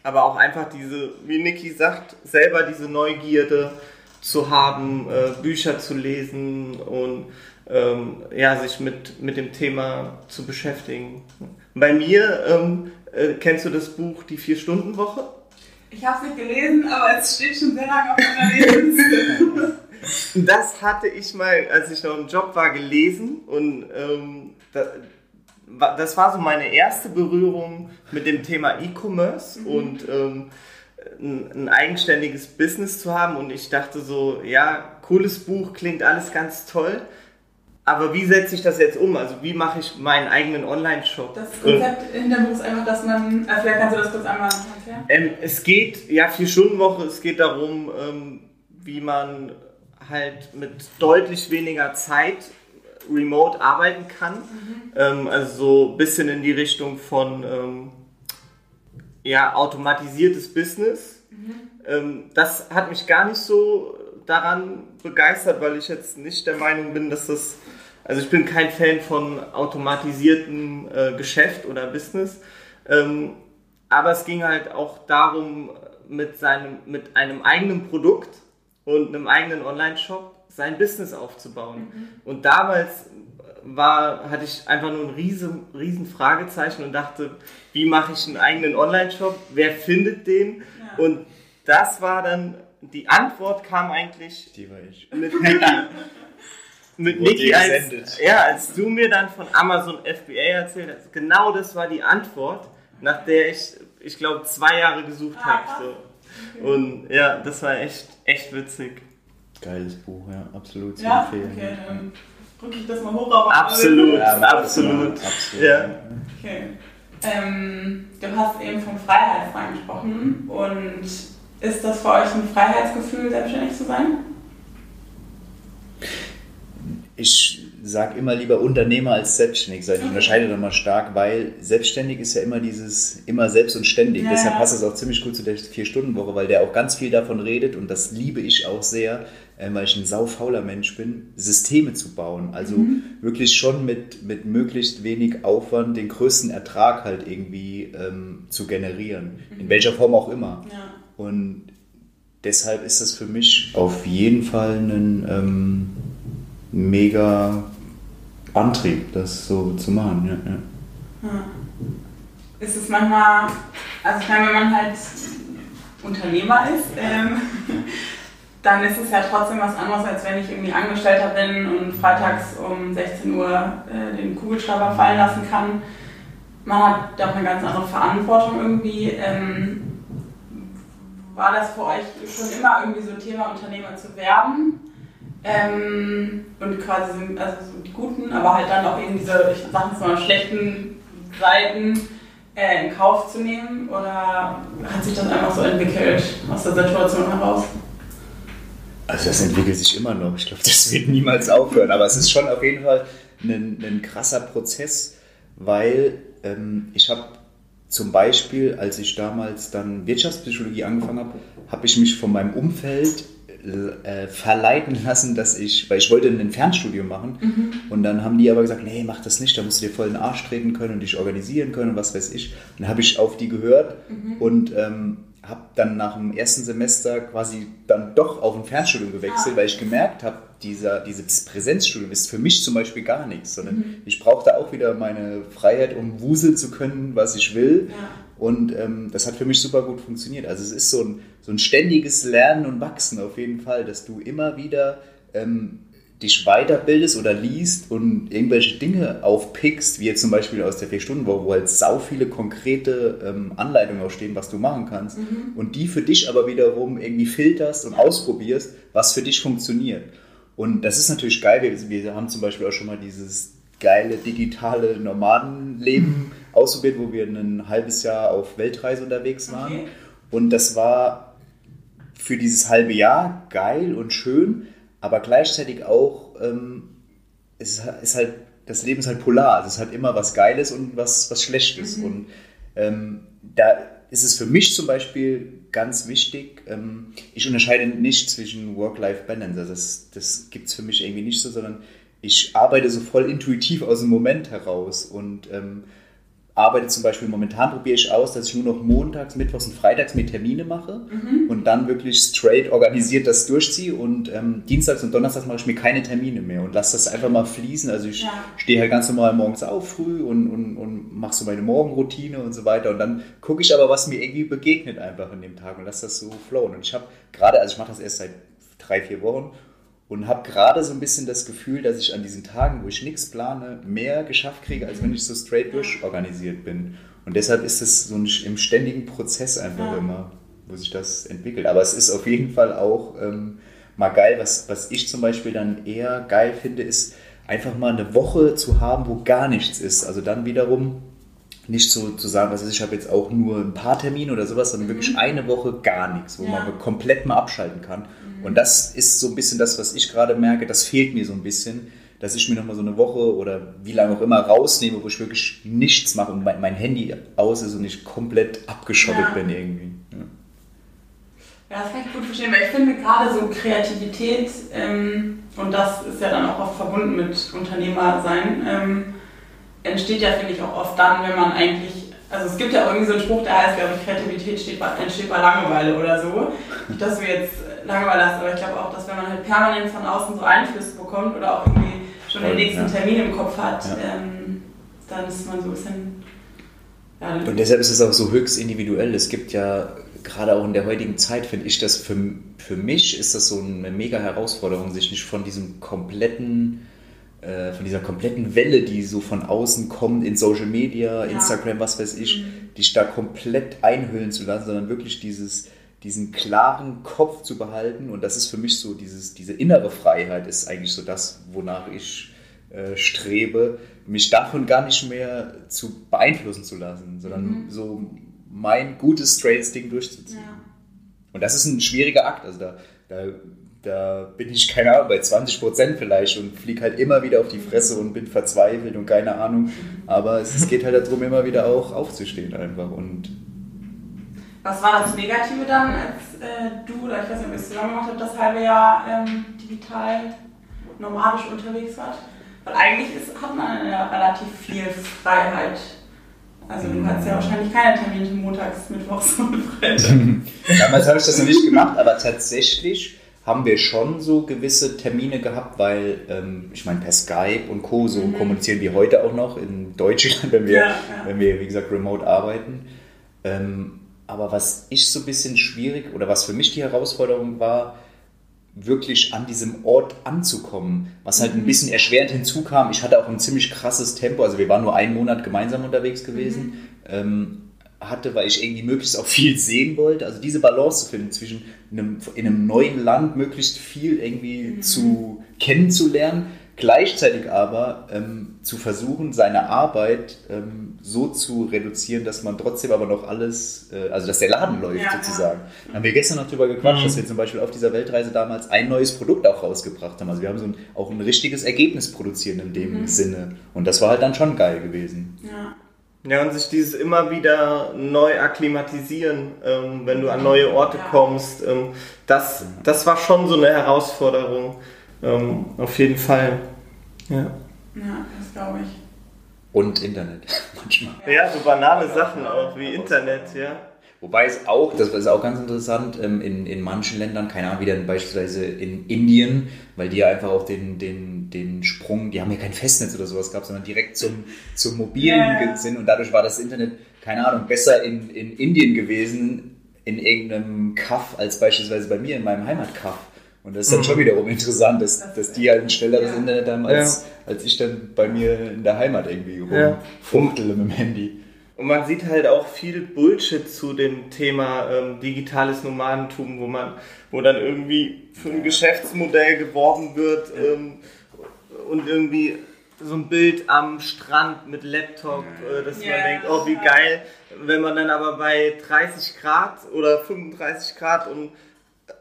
aber auch einfach diese, wie Niki sagt, selber diese Neugierde zu haben, äh, Bücher zu lesen und ähm, ja, sich mit, mit dem Thema zu beschäftigen. Bei mir, ähm, äh, kennst du das Buch Die Vier-Stunden-Woche? Ich habe es nicht gelesen, aber es steht schon sehr lange auf meiner Lebensliste. das hatte ich mal, als ich noch im Job war, gelesen und ähm, da, das war so meine erste Berührung mit dem Thema E-Commerce mhm. und ähm, ein, ein, eigenständiges Business zu haben und ich dachte so, ja, cooles Buch, klingt alles ganz toll, aber wie setze ich das jetzt um? Also wie mache ich meinen eigenen Online-Shop? Das Konzept hinter dem Buch ist einfach, dass man, äh, vielleicht kannst du das kurz einmal erklären. Ähm, es geht, ja, vier Stunden Woche, es geht darum, ähm, wie man halt mit deutlich weniger Zeit remote arbeiten kann. Mhm. Ähm, also so ein bisschen in die Richtung von ähm, ja, automatisiertes Business. Mhm. Ähm, das hat mich gar nicht so daran begeistert, weil ich jetzt nicht der Meinung bin, dass das, also ich bin kein Fan von automatisiertem äh, Geschäft oder Business. Ähm, aber es ging halt auch darum, mit, seinem, mit einem eigenen Produkt und einem eigenen Online-Shop sein Business aufzubauen. Mhm. Und damals war, hatte ich einfach nur ein riesen, riesen Fragezeichen und dachte, wie mache ich einen eigenen Online-Shop? Wer findet den? Ja. Und das war dann, die Antwort kam eigentlich die war ich. mit Niki. mit Niki, als, ja, als du mir dann von Amazon FBA erzählt hast. Genau das war die Antwort, nach der ich, ich glaube, zwei Jahre gesucht ah, habe. So. Okay. Und ja, das war echt, echt witzig. Geiles Buch, ja, absolut zu ja? empfehlen. Okay, dann drücke ich das mal hoch auf. Absolut, ja, absolut. absolut. Ja. Okay. Ähm, du hast eben von Freiheit gesprochen und ist das für euch ein Freiheitsgefühl, selbstständig zu sein? Ich sage immer lieber Unternehmer als selbstständig sein. Ich unterscheide da mal stark, weil selbstständig ist ja immer dieses, immer selbst und ständig. Ja, Deshalb passt es auch ziemlich gut zu der Vier-Stunden-Woche, weil der auch ganz viel davon redet und das liebe ich auch sehr, äh, weil ich ein saufauler Mensch bin, Systeme zu bauen. Also mhm. wirklich schon mit, mit möglichst wenig Aufwand den größten Ertrag halt irgendwie ähm, zu generieren. Mhm. In welcher Form auch immer. Ja. Und deshalb ist das für mich auf jeden Fall ein ähm, mega Antrieb, das so zu machen. Ja, ja. ja. Ist es manchmal, also ich meine, wenn man halt Unternehmer ist, ähm, dann ist es ja trotzdem was anderes, als wenn ich irgendwie Angestellter bin und freitags um 16 Uhr äh, den Kugelschreiber fallen lassen kann. Man hat doch eine ganz andere Verantwortung irgendwie. Ähm, war das für euch schon immer irgendwie so ein Thema, Unternehmer zu werden? Ähm, und quasi sind also so die guten, aber halt dann auch eben diese, ich sag jetzt mal, schlechten Seiten äh, in Kauf zu nehmen oder hat sich das einfach so entwickelt aus der Situation heraus? Also das entwickelt sich immer noch. Ich glaube, das wird niemals aufhören. Aber es ist schon auf jeden Fall ein, ein krasser Prozess, weil ähm, ich habe zum Beispiel, als ich damals dann Wirtschaftspsychologie angefangen habe, habe ich mich von meinem Umfeld äh, verleiten lassen, dass ich, weil ich wollte ein Fernstudium machen mhm. und dann haben die aber gesagt, nee, mach das nicht, da musst du dir voll in den Arsch treten können und dich organisieren können und was weiß ich. Und dann habe ich auf die gehört mhm. und ähm, habe dann nach dem ersten Semester quasi dann doch auf ein Fernstudium gewechselt, ah. weil ich gemerkt habe, dieser, dieses Präsenzstudium ist für mich zum Beispiel gar nichts, sondern mhm. ich brauche da auch wieder meine Freiheit, um wuseln zu können, was ich will. Ja. Und ähm, das hat für mich super gut funktioniert. Also es ist so ein, so ein ständiges Lernen und Wachsen auf jeden Fall, dass du immer wieder ähm, dich weiterbildest oder liest und irgendwelche Dinge aufpickst, wie jetzt zum Beispiel aus der Vier-Stunden-Woche, wo halt sau viele konkrete ähm, Anleitungen auch stehen, was du machen kannst. Mhm. Und die für dich aber wiederum irgendwie filterst und ausprobierst, was für dich funktioniert. Und das ist natürlich geil. Wir, wir haben zum Beispiel auch schon mal dieses geile digitale Nomadenleben ausprobiert, wo wir ein halbes Jahr auf Weltreise unterwegs waren. Okay. Und das war für dieses halbe Jahr geil und schön, aber gleichzeitig auch, ähm, es ist halt, das Leben ist halt polar. Es ist halt immer was Geiles und was, was Schlechtes. Mhm. Und ähm, da ist es für mich zum Beispiel ganz wichtig, ähm, ich unterscheide nicht zwischen Work-Life-Balance. Also das, das gibt es für mich irgendwie nicht so, sondern ich arbeite so voll intuitiv aus dem Moment heraus und ähm, arbeite zum Beispiel, momentan probiere ich aus, dass ich nur noch montags, mittwochs und freitags mir Termine mache mhm. und dann wirklich straight organisiert das durchziehe und ähm, dienstags und donnerstags mache ich mir keine Termine mehr und lasse das einfach mal fließen. Also ich ja. stehe halt ganz normal morgens auf früh und, und, und mache so meine Morgenroutine und so weiter und dann gucke ich aber, was mir irgendwie begegnet einfach in dem Tag und lasse das so flowen. Und ich habe gerade, also ich mache das erst seit drei, vier Wochen und habe gerade so ein bisschen das Gefühl, dass ich an diesen Tagen, wo ich nichts plane, mehr geschafft kriege, als wenn ich so straight durchorganisiert bin. Und deshalb ist es so ein, im ständigen Prozess einfach ja. immer, wo sich das entwickelt. Aber es ist auf jeden Fall auch ähm, mal geil, was, was ich zum Beispiel dann eher geil finde, ist einfach mal eine Woche zu haben, wo gar nichts ist. Also dann wiederum nicht so zu sagen, was ist, ich habe jetzt auch nur ein paar Termine oder sowas, sondern mhm. wirklich eine Woche gar nichts, wo ja. man komplett mal abschalten kann. Und das ist so ein bisschen das, was ich gerade merke, das fehlt mir so ein bisschen, dass ich mir nochmal so eine Woche oder wie lange auch immer rausnehme, wo ich wirklich nichts mache und mein, mein Handy aus ist und ich komplett abgeschottet ja. bin irgendwie. Ja. Ja, das kann ich gut verstehen, weil ich finde gerade so Kreativität, ähm, und das ist ja dann auch oft verbunden mit Unternehmersein, ähm, entsteht ja, finde ich, auch oft dann, wenn man eigentlich also es gibt ja irgendwie so einen Spruch, der heißt, glaube ich, Kreativität steht entsteht bei Langeweile oder so. Dass du jetzt Langeweile hast, aber ich glaube auch, dass wenn man halt permanent von außen so Einflüsse bekommt oder auch irgendwie schon Voll, den nächsten ja. Termin im Kopf hat, ja. ähm, dann ist man so ein bisschen... Ja, Und deshalb ist es auch so höchst individuell. Es gibt ja gerade auch in der heutigen Zeit finde ich das für, für mich ist das so eine mega Herausforderung, sich nicht von diesem kompletten äh, von dieser kompletten Welle, die so von außen kommt in Social Media, ja. Instagram, was weiß ich, mhm. dich da komplett einhüllen zu lassen, sondern wirklich dieses, diesen klaren Kopf zu behalten. Und das ist für mich so, dieses, diese innere Freiheit ist eigentlich so das, wonach ich äh, strebe, mich davon gar nicht mehr zu beeinflussen zu lassen, sondern mhm. so mein gutes, straightes Ding durchzuziehen. Ja. Und das ist ein schwieriger Akt. Also da, da da bin ich, keine Ahnung, bei 20 Prozent vielleicht und fliege halt immer wieder auf die Fresse und bin verzweifelt und keine Ahnung. Aber es, es geht halt darum, immer wieder auch aufzustehen einfach. Und Was war das Negative dann, als äh, du, oder ich weiß nicht, ob ihr es zusammen gemacht habt, das halbe Jahr ähm, digital nomadisch unterwegs wart? Weil eigentlich ist, hat man ja relativ viel Freiheit. Also du hattest ja wahrscheinlich keine Termine montags, mittwochs und freitags. Damals habe ich das noch nicht gemacht, aber tatsächlich haben wir schon so gewisse Termine gehabt, weil ähm, ich meine, per Skype und Co. so mhm. kommunizieren wir heute auch noch in Deutschland, wenn wir, ja, ja. wenn wir wie gesagt, remote arbeiten. Ähm, aber was ich so ein bisschen schwierig oder was für mich die Herausforderung war, wirklich an diesem Ort anzukommen, was halt ein bisschen erschwerend hinzukam. Ich hatte auch ein ziemlich krasses Tempo, also wir waren nur einen Monat gemeinsam unterwegs gewesen. Mhm. Ähm, hatte, weil ich irgendwie möglichst auch viel sehen wollte. Also diese Balance zu finden zwischen einem, in einem neuen Land möglichst viel irgendwie mhm. zu kennenzulernen, Gleichzeitig aber ähm, zu versuchen, seine Arbeit ähm, so zu reduzieren, dass man trotzdem aber noch alles, äh, also dass der Laden läuft Ja, sozusagen. Da haben wir gestern noch drüber gequatscht, Mhm. dass wir zum Beispiel auf dieser Weltreise damals ein neues Produkt auch rausgebracht haben. Also wir haben so ein, auch ein richtiges Ergebnis produziert in dem Mhm. Sinne. Und das war halt dann schon geil gewesen. Ja. Ja, und sich dieses immer wieder neu akklimatisieren, ähm, wenn du an neue Orte Ja. kommst, ähm, das, das war schon so eine Herausforderung. Ähm, auf jeden Fall. Ja. ja, das glaube ich. Und Internet manchmal. ja, so banale Sachen auch wie Internet, ja. Wobei es auch, das ist auch ganz interessant, ähm, in, in manchen Ländern, keine Ahnung, wie dann beispielsweise in Indien, weil die ja einfach auch den, den, den Sprung, die haben ja kein Festnetz oder sowas gehabt, sondern direkt zum, zum mobilen Ja, ja. sind und dadurch war das Internet, keine Ahnung, besser in, in Indien gewesen, in irgendeinem Kaff, als beispielsweise bei mir in meinem Heimatkaff. Und das ist dann Mhm. schon wiederum interessant, dass, dass die halt ein schnelleres Ja. Internet haben, als, als ich dann bei mir in der Heimat irgendwie Ja. rumfuchtele mit dem Handy. Und man sieht halt auch viel Bullshit zu dem Thema ähm, digitales Nomadentum, wo man, wo dann irgendwie für ein Geschäftsmodell geworben wird ähm, und irgendwie so ein Bild am Strand mit Laptop, äh, dass Ja, man denkt, oh wie ja. geil, wenn man dann aber bei 30 Grad oder 35 Grad und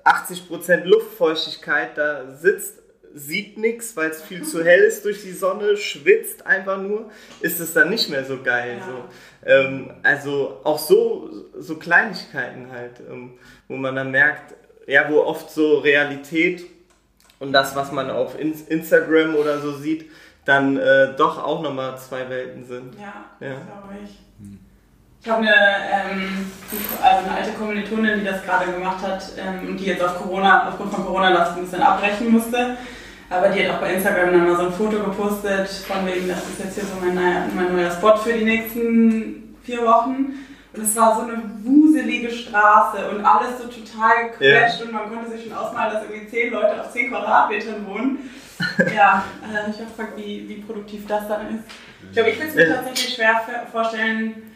80% Luftfeuchtigkeit da sitzt, sieht nichts, weil es viel zu hell ist durch die Sonne, schwitzt einfach nur, ist es dann nicht mehr so geil. Ja. So. Ähm, also auch so, so Kleinigkeiten halt, ähm, wo man dann merkt, ja, wo oft so Realität und das, was man auf In- Instagram oder so sieht, dann äh, doch auch nochmal zwei Welten sind. Ja, Ja. glaube ich. Ich habe eine, ähm, also eine alte Kommilitonin, die das gerade gemacht hat ähm, und die jetzt auf Corona, aufgrund von Corona das ein bisschen abbrechen musste. Aber die hat auch bei Instagram dann mal so ein Foto gepostet, von wegen, das ist jetzt hier so mein, neuer- mein neuer Spot für die nächsten vier Wochen. Und es war so eine wuselige Straße und alles so total gequetscht und man konnte sich schon ausmalen, dass irgendwie zehn Leute auf zehn Quadratmetern wohnen. Ja, äh, ich habe gefragt, wie, wie produktiv das dann ist. Ich glaube, ich würde es mir Ja. tatsächlich schwer vorstellen,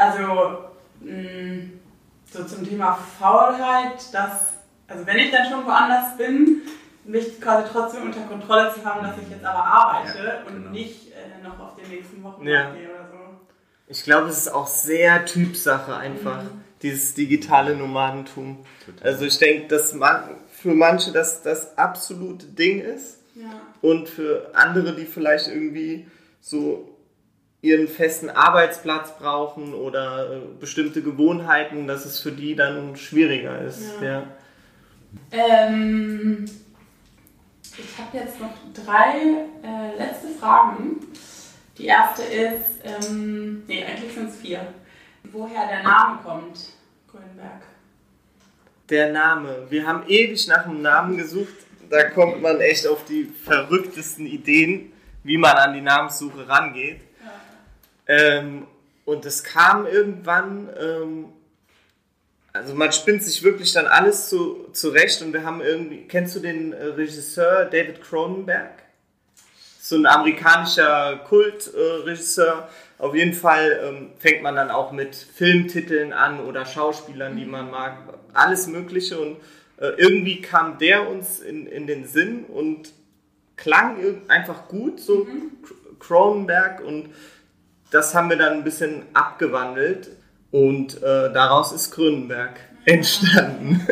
also mh, so zum Thema Faulheit, dass, also wenn ich dann schon woanders bin, mich quasi trotzdem unter Kontrolle zu haben, dass ich jetzt aber arbeite Ja, und genau. nicht äh, noch auf den nächsten Wochen Ja. gehe oder so. Ich glaube, es ist auch sehr Typsache einfach, dieses digitale Nomadentum. Also ich denke, dass man, für manche das das absolute Ding ist Ja. und für andere, die vielleicht irgendwie so ihren festen Arbeitsplatz brauchen oder äh, bestimmte Gewohnheiten, dass es für die dann schwieriger ist. Ja. Ja. Ähm, ich habe jetzt noch drei äh, letzte Fragen. Die erste ist, ähm, nee, eigentlich sind es vier. Woher der Name kommt, Grünberg. Der Name. Wir haben ewig nach einem Namen gesucht. Da kommt man echt auf die verrücktesten Ideen, wie man an die Namenssuche rangeht. Ähm, und es kam irgendwann, ähm, also man spinnt sich wirklich dann alles zu, zurecht und wir haben irgendwie, kennst du den äh, Regisseur David Cronenberg? So ein amerikanischer Kultregisseur. Auf jeden Fall ähm, fängt man dann auch mit Filmtiteln an oder Schauspielern, die man mag, alles Mögliche. Und äh, irgendwie kam der uns in, in den Sinn und klang einfach gut, so Cr- Cronenberg. Und das haben wir dann ein bisschen abgewandelt und äh, daraus ist Grünberg entstanden.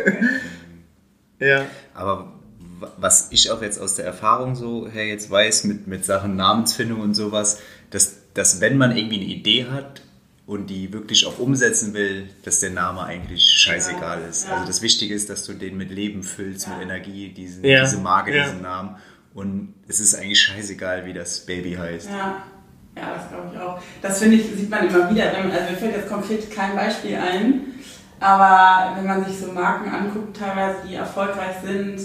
ja. Aber wa- was ich auch jetzt aus der Erfahrung so her jetzt weiß, mit, mit Sachen Namensfindung und sowas, dass, dass wenn man irgendwie eine Idee hat und die wirklich auch umsetzen will, dass der Name eigentlich scheißegal ist. ja. Also das Wichtige ist, dass du den mit Leben füllst, Ja. mit Energie, diesen, Ja, diese Marke, ja. diesen Namen. Und es ist eigentlich scheißegal, wie das Baby heißt. Ja, ja das glaube ich auch. Das finde ich, sieht man immer wieder. Wenn man, also mir fällt jetzt konkret kein Beispiel ein, aber wenn man sich so Marken anguckt, teilweise, die erfolgreich sind,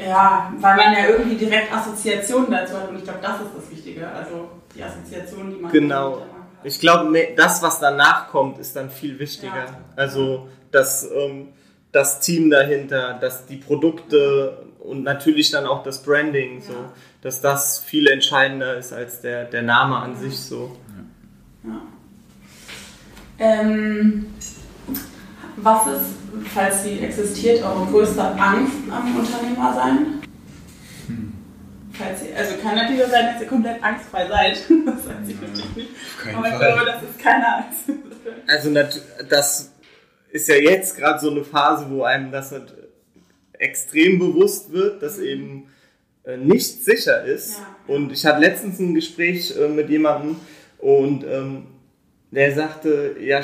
ja, weil man ja irgendwie direkt Assoziationen dazu hat und ich glaube, das ist das Wichtige. Also die Assoziation, die man Genau. hat. Ich glaube, das, was danach kommt, ist dann viel wichtiger. Ja. Also das, ähm, das Team dahinter, dass die Produkte und natürlich dann auch das Branding, so, Ja. Dass das viel entscheidender ist als der, der Name an sich so. Ja. Ähm, was ist, falls sie existiert, eure größte Angst am Unternehmer sein? Falls ihr, also kann natürlich auch sein, dass ihr komplett angstfrei seid. Das weiß ich natürlich nicht. Aber ich glaube, das ist keine Angst. Also das ist ja jetzt gerade so eine Phase, wo einem das halt extrem bewusst wird, dass eben äh, nicht sicher ist. Ja. Und ich hatte letztens ein Gespräch äh, mit jemandem und ähm, der sagte, ja,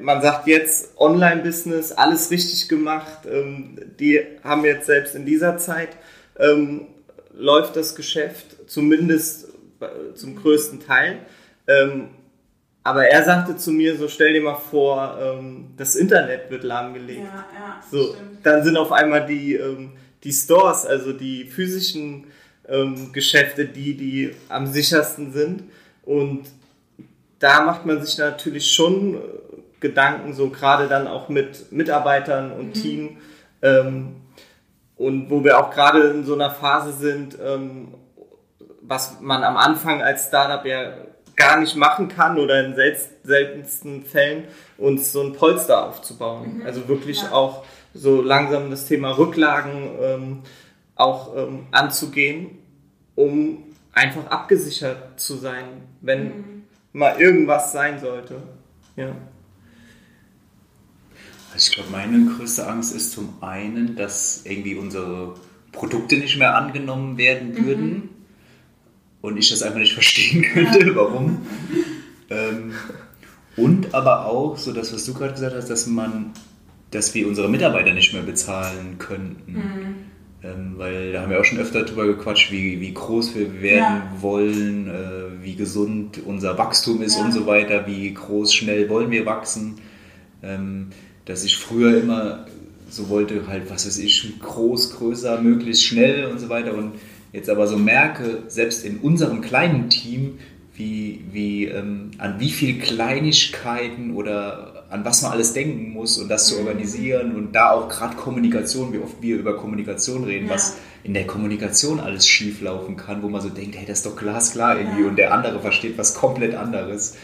man sagt jetzt Online-Business, alles richtig gemacht. Ähm, die haben jetzt selbst in dieser Zeit ähm, läuft das Geschäft, zumindest äh, zum größten Teil. Ähm, aber er sagte zu mir, so stell dir mal vor, ähm, das Internet wird lahmgelegt. Ja, ja, so, dann sind auf einmal die, ähm, die Stores, also die physischen ähm, Geschäfte, die, die am sichersten sind. Und da macht man sich natürlich schon äh, Gedanken, so gerade dann auch mit Mitarbeitern und mhm. Team. Ähm, und wo wir auch gerade in so einer Phase sind, ähm, was man am Anfang als Startup ja gar nicht machen kann oder in seltensten Fällen uns so ein Polster aufzubauen. Mhm. Also wirklich ja. auch so langsam das Thema Rücklagen ähm, auch ähm, anzugehen, um einfach abgesichert zu sein, wenn mhm. mal irgendwas sein sollte. Ja. Ich glaube, meine größte Angst ist zum einen, dass irgendwie unsere Produkte nicht mehr angenommen werden mhm. würden. Mhm und ich das einfach nicht verstehen könnte, warum. ähm, und aber auch, so das, was du gerade gesagt hast, dass man, dass wir unsere Mitarbeiter nicht mehr bezahlen könnten. Mhm. Ähm, weil da haben wir auch schon öfter drüber gequatscht, wie, wie groß wir werden ja. wollen, äh, wie gesund unser Wachstum ist ja. und so weiter, wie groß, schnell wollen wir wachsen. Ähm, dass ich früher immer so wollte, halt, was weiß ich, groß, größer, möglichst schnell und so weiter. Und jetzt aber so merke, selbst in unserem kleinen Team, wie, wie, ähm, an wie viel Kleinigkeiten oder an was man alles denken muss und das zu mhm. organisieren und da auch gerade Kommunikation, wie oft wir über Kommunikation reden, ja. was in der Kommunikation alles schief laufen kann, wo man so denkt, hey, das ist doch glasklar irgendwie ja. und der andere versteht was komplett anderes.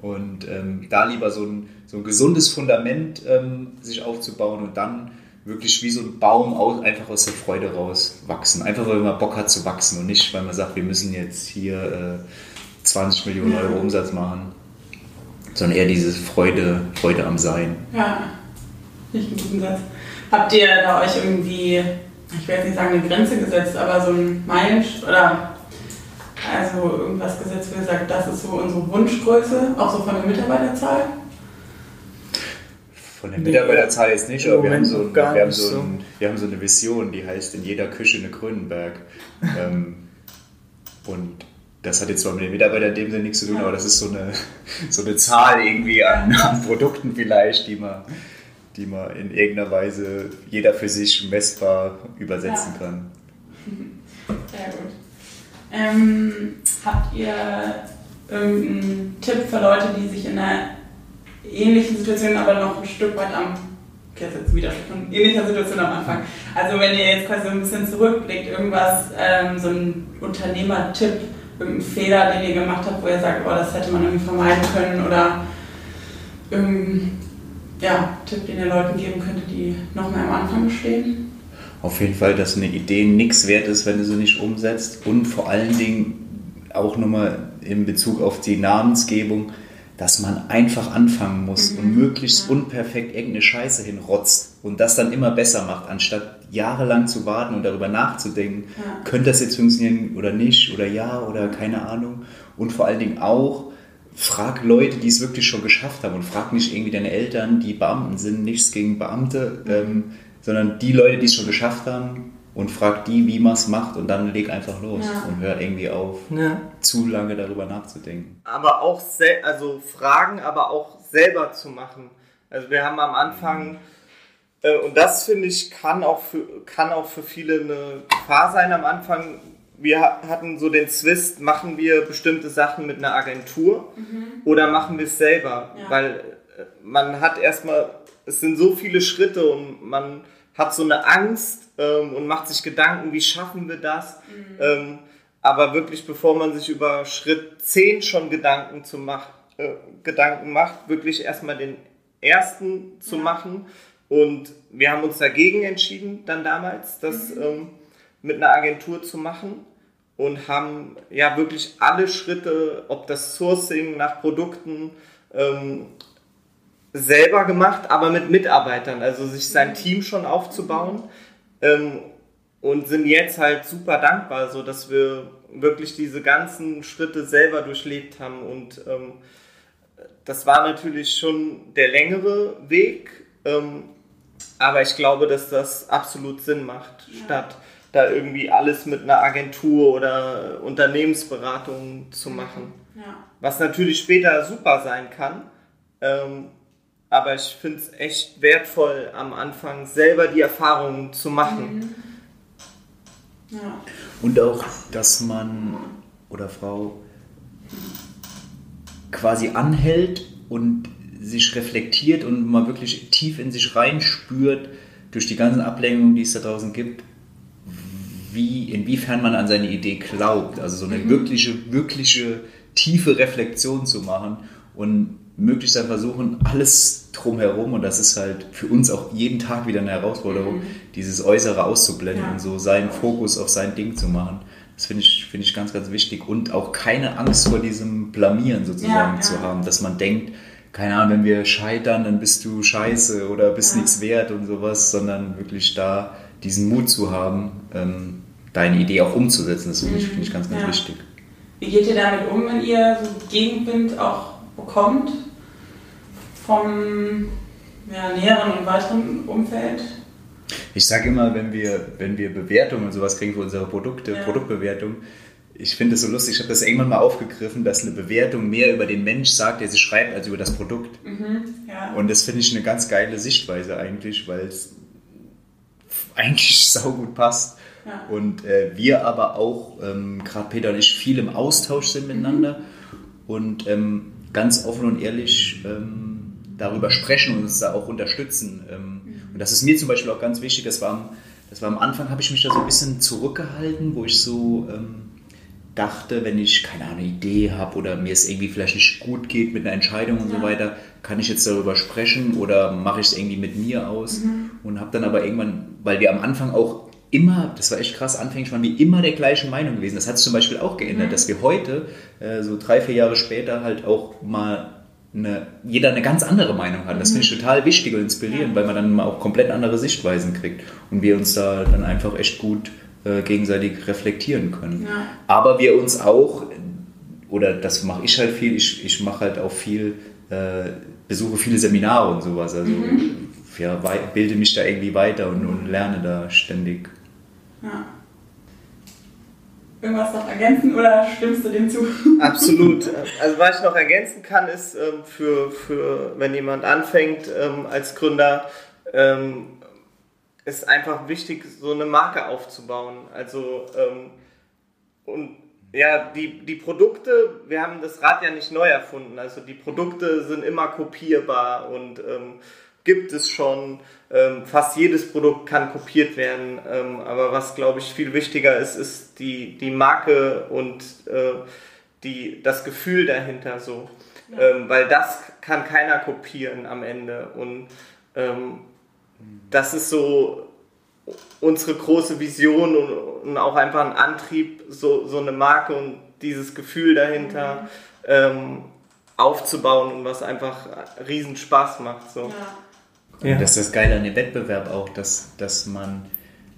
Und ähm, da lieber so ein, so ein gesundes Fundament ähm, sich aufzubauen und dann wirklich wie so ein Baum aus, einfach aus der Freude raus wachsen. Einfach weil man Bock hat zu wachsen und nicht, weil man sagt, wir müssen jetzt hier äh, 20 Millionen Euro Umsatz machen, sondern eher diese Freude, Freude am Sein. Ja, nicht einen guten Satz. Habt ihr da euch irgendwie, ich will jetzt nicht sagen eine Grenze gesetzt, aber so ein Meilenstein oder also irgendwas gesetzt, wo ihr sagt, das ist so unsere Wunschgröße, auch so von der Mitarbeiterzahl? Von der Mitarbeiterzahl jetzt nicht, aber wir haben, so ein, wir, haben so ein, wir haben so eine Vision, die heißt in jeder Küche eine Grünenberg. ähm, und das hat jetzt zwar mit den Mitarbeitern in dem Sinne nichts zu tun, aber das ist so eine, so eine Zahl irgendwie an, an Produkten vielleicht, die man, die man in irgendeiner Weise jeder für sich messbar übersetzen ja. kann. Sehr gut. Ähm, habt ihr irgendeinen Tipp für Leute, die sich in einer ähnlichen Situation, aber noch ein Stück weit am, okay, das ist jetzt wieder schon ähnlicher Situation am Anfang. Also wenn ihr jetzt quasi ein bisschen zurückblickt, irgendwas, ähm, so ein Unternehmertipp, irgendein Fehler, den ihr gemacht habt, wo ihr sagt, oh, das hätte man irgendwie vermeiden können oder irgendein ja, Tipp, den ihr Leuten geben könnte, die noch mehr am Anfang stehen? Auf jeden Fall, dass eine Idee nichts wert ist, wenn du sie nicht umsetzt und vor allen Dingen auch nochmal in Bezug auf die Namensgebung, dass man einfach anfangen muss mhm. und möglichst ja. unperfekt irgendeine Scheiße hinrotzt und das dann immer besser macht, anstatt jahrelang zu warten und darüber nachzudenken, ja. könnte das jetzt funktionieren oder nicht oder ja oder keine Ahnung. Und vor allen Dingen auch, frag Leute, die es wirklich schon geschafft haben und frag nicht irgendwie deine Eltern, die Beamten sind, nichts gegen Beamte, mhm. ähm, sondern die Leute, die es schon geschafft haben, und frag die, wie man es macht und dann leg einfach los ja. und hör irgendwie auf, ja. zu lange darüber nachzudenken. Aber auch, also Fragen, aber auch selber zu machen. Also wir haben am Anfang, äh, und das finde ich, kann auch, für, kann auch für viele eine Gefahr sein am Anfang. Wir hatten so den Zwist, machen wir bestimmte Sachen mit einer Agentur mhm. oder machen wir es selber? Ja. Weil äh, man hat erstmal, es sind so viele Schritte und man hat so eine Angst, ähm, und macht sich Gedanken, wie schaffen wir das. Mhm. Ähm, aber wirklich, bevor man sich über Schritt 10 schon Gedanken, zu mach, äh, Gedanken macht, wirklich erstmal den ersten zu ja. machen. Und wir haben uns dagegen entschieden, dann damals, das mhm. ähm, mit einer Agentur zu machen. und haben ja wirklich alle Schritte, ob das Sourcing nach Produkten, ähm, selber gemacht, aber mit Mitarbeitern, also sich sein Team schon aufzubauen ähm, und sind jetzt halt super dankbar, so dass wir wirklich diese ganzen Schritte selber durchlebt haben und ähm, das war natürlich schon der längere Weg, ähm, aber ich glaube, dass das absolut Sinn macht, ja. statt da irgendwie alles mit einer Agentur oder Unternehmensberatung zu machen. Ja. Was natürlich später super sein kann. Ähm, aber ich finde es echt wertvoll, am Anfang selber die Erfahrungen zu machen. Mhm. Ja. Und auch, dass man oder Frau quasi anhält und sich reflektiert und mal wirklich tief in sich reinspürt durch die ganzen Ablenkungen, die es da draußen gibt, wie, inwiefern man an seine Idee glaubt. Also so eine mhm. wirkliche, wirkliche tiefe Reflexion zu machen und möglichst dann versuchen, alles drumherum, und das ist halt für uns auch jeden Tag wieder eine Herausforderung, mhm. dieses Äußere auszublenden ja. und so seinen Fokus auf sein Ding zu machen. Das finde ich, find ich ganz, ganz wichtig. Und auch keine Angst vor diesem Blamieren sozusagen ja, ja. zu haben, dass man denkt, keine Ahnung, wenn wir scheitern, dann bist du scheiße oder bist nichts wert und sowas, sondern wirklich da diesen Mut zu haben, ähm, deine Idee auch umzusetzen. Das finde ich, find ich ganz, ganz wichtig. Wie geht ihr damit um, wenn ihr so Gegenwind auch bekommt? Vom ja, näheren und weiteren Umfeld? Ich sage immer, wenn wir, wenn wir Bewertungen und sowas kriegen für unsere Produkte, ja. Produktbewertung, ich finde es so lustig, ich habe das irgendwann mal aufgegriffen, dass eine Bewertung mehr über den Mensch sagt, der sie schreibt, als über das Produkt. Mhm, ja. Und das finde ich eine ganz geile Sichtweise eigentlich, weil es eigentlich saugut passt. Ja. Und äh, wir aber auch, ähm, gerade Peter und ich, viel im Austausch sind miteinander mhm. und ähm, ganz offen und ehrlich ähm, darüber sprechen und uns da auch unterstützen. Ähm, und das ist mir zum Beispiel auch ganz wichtig. Das war am, das war am Anfang, habe ich mich da so ein bisschen zurückgehalten, wo ich so ähm, dachte, wenn ich keine Ahnung, Idee habe oder mir es irgendwie vielleicht nicht gut geht mit einer Entscheidung und ja. so weiter, kann ich jetzt darüber sprechen oder mache ich es irgendwie mit mir aus? Mhm. Und habe dann aber irgendwann, weil wir am Anfang auch immer, das war echt krass, anfänglich waren wir immer der gleichen Meinung gewesen. Das hat sich zum Beispiel auch geändert, mhm. dass wir heute, äh, so drei, vier Jahre später, halt auch mal eine, jeder eine ganz andere Meinung hat. Das finde ich mhm. total wichtig und inspirierend, weil man dann mal auch komplett andere Sichtweisen kriegt und wir uns da dann einfach echt gut äh, gegenseitig reflektieren können. Ja. Aber wir uns auch, oder das mache ich halt viel, ich, ich mache halt auch viel, äh, besuche viele Seminare und sowas. Also mhm. ja, bilde mich da irgendwie weiter und, und lerne da ständig. Ja irgendwas noch ergänzen oder stimmst du dem zu? Absolut. Also was ich noch ergänzen kann, ist ähm, für, für wenn jemand anfängt ähm, als Gründer, ähm, ist einfach wichtig, so eine Marke aufzubauen. Also und ja, die, die Produkte, wir haben das Rad ja nicht neu erfunden. Also die Produkte sind immer kopierbar und gibt es schon. Ähm, fast jedes Produkt kann kopiert werden. Ähm, aber was, glaube ich, viel wichtiger ist, ist die, die Marke und äh, die, das Gefühl dahinter so. Ja. Ähm, weil das kann keiner kopieren am Ende. Und ähm, das ist so unsere große Vision und, und, auch einfach ein Antrieb, so, so eine Marke und dieses Gefühl dahinter. Mhm. Ähm, aufzubauen und was einfach riesen Spaß macht. So. Ja. Ja. Und das ist das Geile an dem Wettbewerb auch, dass, dass man,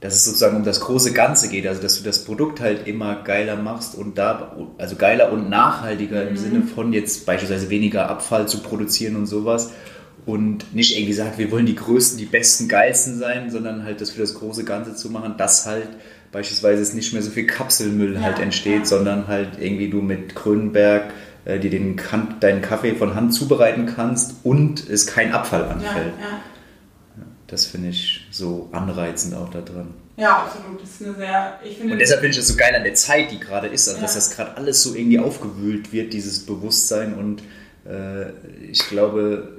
dass es sozusagen um das große Ganze geht, also dass du das Produkt halt immer geiler machst und da, also geiler und nachhaltiger mhm. im Sinne von jetzt beispielsweise weniger Abfall zu produzieren und sowas und nicht irgendwie sagt, wir wollen die größten, die besten, geilsten sein, sondern halt das für das große Ganze zu machen, dass halt beispielsweise es nicht mehr so viel Kapselmüll ja, halt entsteht, ja. sondern halt irgendwie du mit Grünberg äh, dir den, deinen Kaffee von Hand zubereiten kannst und es kein Abfall anfällt. Ja, das finde ich so anreizend auch da dran. Ja, absolut. Das ist eine sehr, ich finde und deshalb finde ich das so geil an der Zeit, die gerade ist, also ja. dass das gerade alles so irgendwie aufgewühlt wird, dieses Bewusstsein und äh, ich glaube,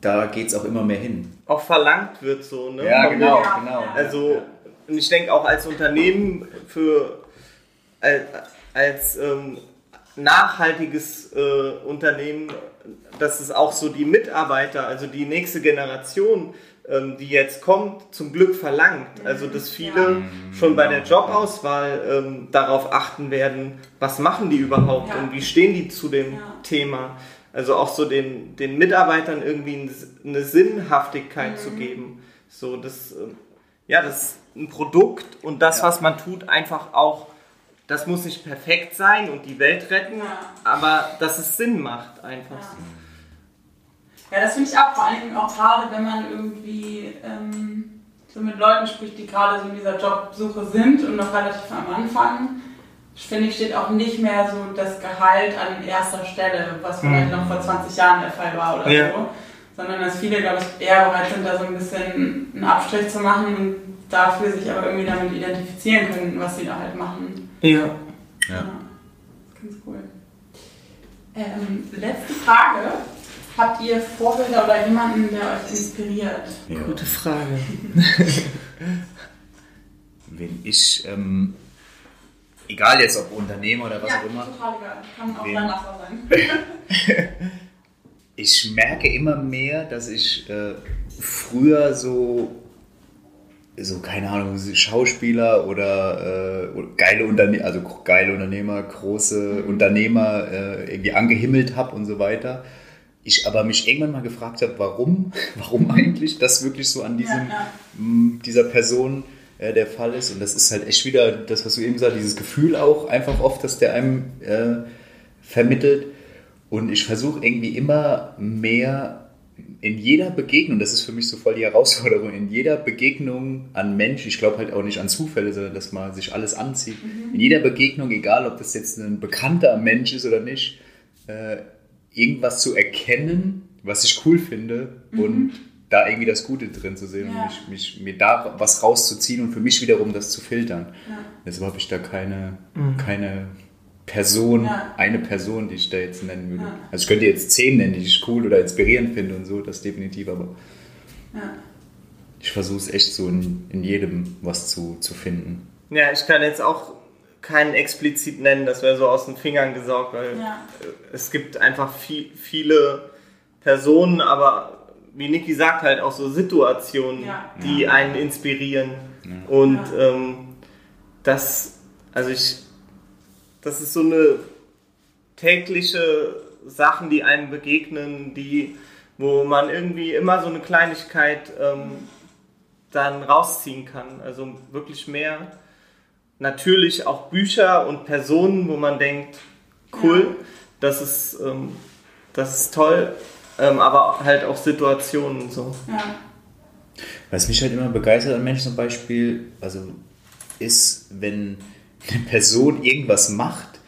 da geht es auch immer mehr hin. Auch verlangt wird so, ne? Ja, genau, ja, genau. Also, und ich denke auch als Unternehmen für, als, als ähm, nachhaltiges äh, Unternehmen, dass es auch so die Mitarbeiter, also die nächste Generation, die jetzt kommt, zum Glück verlangt. Also dass viele schon bei der Jobauswahl ähm, darauf achten werden, was machen die überhaupt Ja. und wie stehen die zu dem Ja. Thema. Also auch so den, den Mitarbeitern irgendwie ein- eine Sinnhaftigkeit Mhm. zu geben. So, das, ähm, ja, das ein Produkt und das, was man tut, einfach auch, das muss nicht perfekt sein und die Welt retten, Ja. aber dass es Sinn macht einfach. Ja, das finde ich auch vor allen Dingen auch gerade, wenn man irgendwie ähm, so mit Leuten spricht, die gerade so in dieser Jobsuche sind und noch relativ am Anfang. Finde ich, steht auch nicht mehr so das Gehalt an erster Stelle, was vielleicht noch vor 20 Jahren der Fall war oder Ja. so. Sondern dass viele, glaube ich, eher bereit sind, da so ein bisschen einen Abstrich zu machen und dafür sich aber irgendwie damit identifizieren können, was sie da halt machen. Ja. Ja. Das ist ganz cool. Ähm, letzte Frage. Habt ihr Vorbilder oder jemanden, der euch inspiriert? Ja. Gute Frage. Wenn ich, ähm, egal jetzt ob Unternehmer oder was ja, auch immer, total egal. Kann auch Wen? dein Nachbar sein. ich merke immer mehr, dass ich äh, früher so, so keine Ahnung, so Schauspieler oder äh, geile Unternehmer, also geile Unternehmer, große Unternehmer äh, irgendwie angehimmelt habe und so weiter. Ich aber mich irgendwann mal gefragt habe, warum, warum eigentlich das wirklich so an diesem, Ja, ja. dieser Person äh, der Fall ist. Und das ist halt echt wieder das, was du eben gesagt hast, dieses Gefühl auch einfach oft, dass der einem äh, vermittelt. Und ich versuche irgendwie immer mehr in jeder Begegnung, das ist für mich so voll die Herausforderung, in jeder Begegnung an Mensch, ich glaube halt auch nicht an Zufälle, sondern dass man sich alles anzieht, in jeder Begegnung, egal ob das jetzt ein bekannter Mensch ist oder nicht, äh, irgendwas zu erkennen, was ich cool finde und da irgendwie das Gute drin zu sehen Ja. und mich, mich, mir da was rauszuziehen und für mich wiederum das zu filtern. Ja. Deshalb habe ich da keine, keine Person, Ja. eine Person, die ich da jetzt nennen würde. Ja. Also ich könnte jetzt zehn nennen, die ich cool oder inspirierend finde und so, das definitiv, aber Ja. ich versuche es echt so in, in jedem was zu, zu finden. Ja, ich kann jetzt auch keinen explizit nennen, das wäre so aus den Fingern gesaugt, weil Ja. es gibt einfach viel, viele Personen, aber wie Niki sagt, halt auch so Situationen, Ja. die einen inspirieren. Und Ja. ähm, das, also ich, das ist so eine tägliche Sachen, die einem begegnen, die, wo man irgendwie immer so eine Kleinigkeit ähm, dann rausziehen kann. Also wirklich mehr. Natürlich auch Bücher und Personen, wo man denkt, cool, das ist, ähm, das ist toll, ähm, aber halt auch Situationen und so. Ja. Was mich halt immer begeistert an Menschen zum Beispiel, also ist, wenn eine Person irgendwas macht,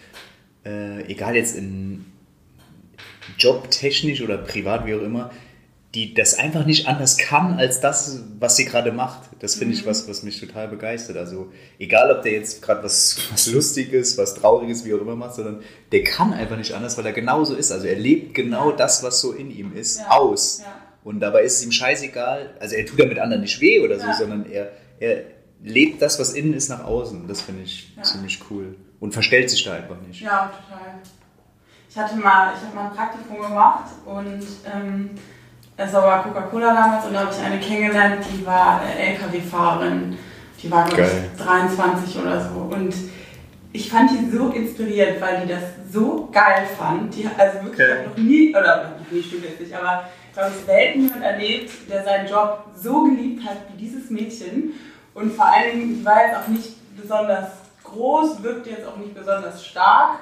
äh, egal jetzt in jobtechnisch oder privat, wie auch immer, die das einfach nicht anders kann als das, was sie gerade macht. Das finde ich was, was mich total begeistert. Also egal, ob der jetzt gerade was, was Lustiges, was Trauriges, wie auch immer macht, sondern der kann einfach nicht anders, weil er genauso ist. Also er lebt genau das, was so in ihm ist, Ja. aus. Ja. Und dabei ist es ihm scheißegal, also er tut damit anderen nicht weh oder so, sondern er, er lebt das, was innen ist, nach außen. Das finde ich ziemlich cool. Und verstellt sich da einfach nicht. Ja, total. Ich hatte mal, ich habe mal ein Praktikum gemacht und ähm, es war Coca-Cola damals und da habe ich eine kennengelernt, die war LKW-Fahrerin. Die war, glaube ich, 23 oder so. Und ich fand die so inspiriert, weil die das so geil fand. Die, also wirklich, Okay. ich noch nie, oder noch nie stimmt jetzt nicht, aber glaube ich, selten jemand erlebt, der seinen Job so geliebt hat wie dieses Mädchen. Und vor allen Dingen, die war jetzt auch nicht besonders groß, wirkte jetzt auch nicht besonders stark.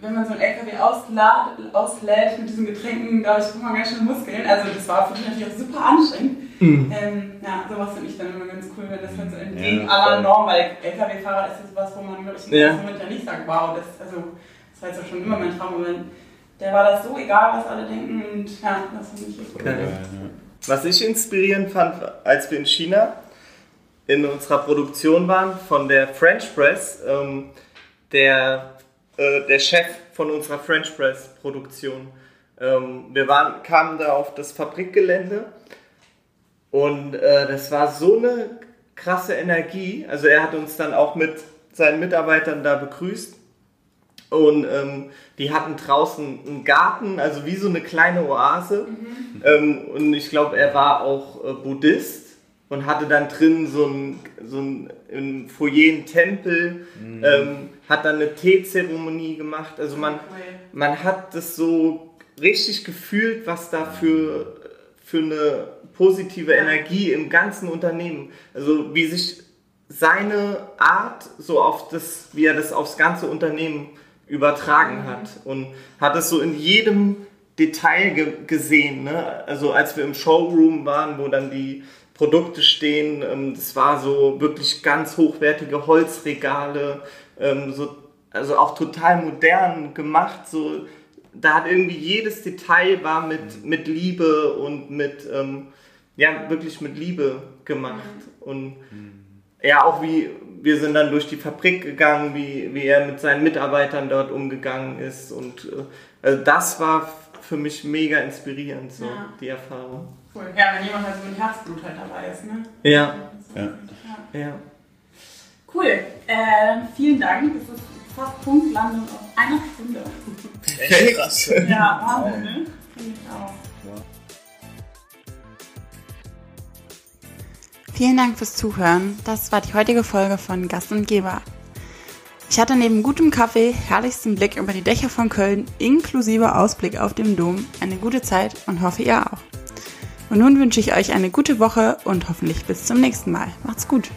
Wenn man so ein LKW auslädt, auslädt mit diesen Getränken, glaube ich, bekommt man ganz schön Muskeln. Also das war für mich natürlich auch super anstrengend. Ähm, ja, sowas finde ich dann immer ganz cool, wenn das halt so entgegen Ja, aller. Norm, weil LKW-Fahrer ist jetzt was, wo man, glaube ich, im Ja. ersten Moment ja nicht sagt, wow, das, also, das war jetzt auch schon immer mein Traum. Aber der war das so egal, was alle denken und ja, das finde ich echt cool. Okay. Ja, ja. Was ich inspirierend fand, als wir in China in unserer Produktion waren von der French Press, ähm, der, äh, der Chef von unserer French Press Produktion. Ähm, wir waren, kamen da auf das Fabrikgelände und äh, das war so eine krasse Energie. Also er hat uns dann auch mit seinen Mitarbeitern da begrüßt Und ähm, die hatten draußen einen Garten, also wie so eine kleine Oase. Ähm, und ich glaube, er war auch äh, Buddhist und hatte dann drin so ein, so ein im Foyer einen Tempel, ähm, hat dann eine Teezeremonie gemacht. Also man, man hat das so richtig gefühlt, was da für, für eine positive Energie im ganzen Unternehmen, also wie sich seine Art so auf das, wie er das aufs ganze Unternehmen übertragen hat und hat es so in jedem Detail ge gesehen. Ne? Also als wir im Showroom waren, wo dann die Produkte stehen, ähm, das war so wirklich ganz hochwertige Holzregale, ähm, so, also auch total modern gemacht. So, da hat irgendwie jedes Detail war mit, mit Liebe und mit, ähm, ja, wirklich mit Liebe gemacht. Und ja, auch wie wir sind dann durch die Fabrik gegangen, wie, wie er mit seinen Mitarbeitern dort umgegangen ist. Und äh, also das war für mich mega inspirierend, so Ja. die Erfahrung. Cool. Ja, wenn jemand halt so ein Herzblut halt dabei ist, ne? Ja, Ja. ja. Cool. Äh, vielen Dank. Es ist fast Punktlandung auf einer Stunde. Echt krass. Ja, Wahnsinn, ne? Finde ich auch. Vielen Dank fürs Zuhören. Das war die heutige Folge von Gast und Geber. Ich hatte neben gutem Kaffee, herrlichstem Blick über die Dächer von Köln inklusive Ausblick auf den Dom eine gute Zeit und hoffe ihr auch. Und nun wünsche ich euch eine gute Woche und hoffentlich bis zum nächsten Mal. Macht's gut.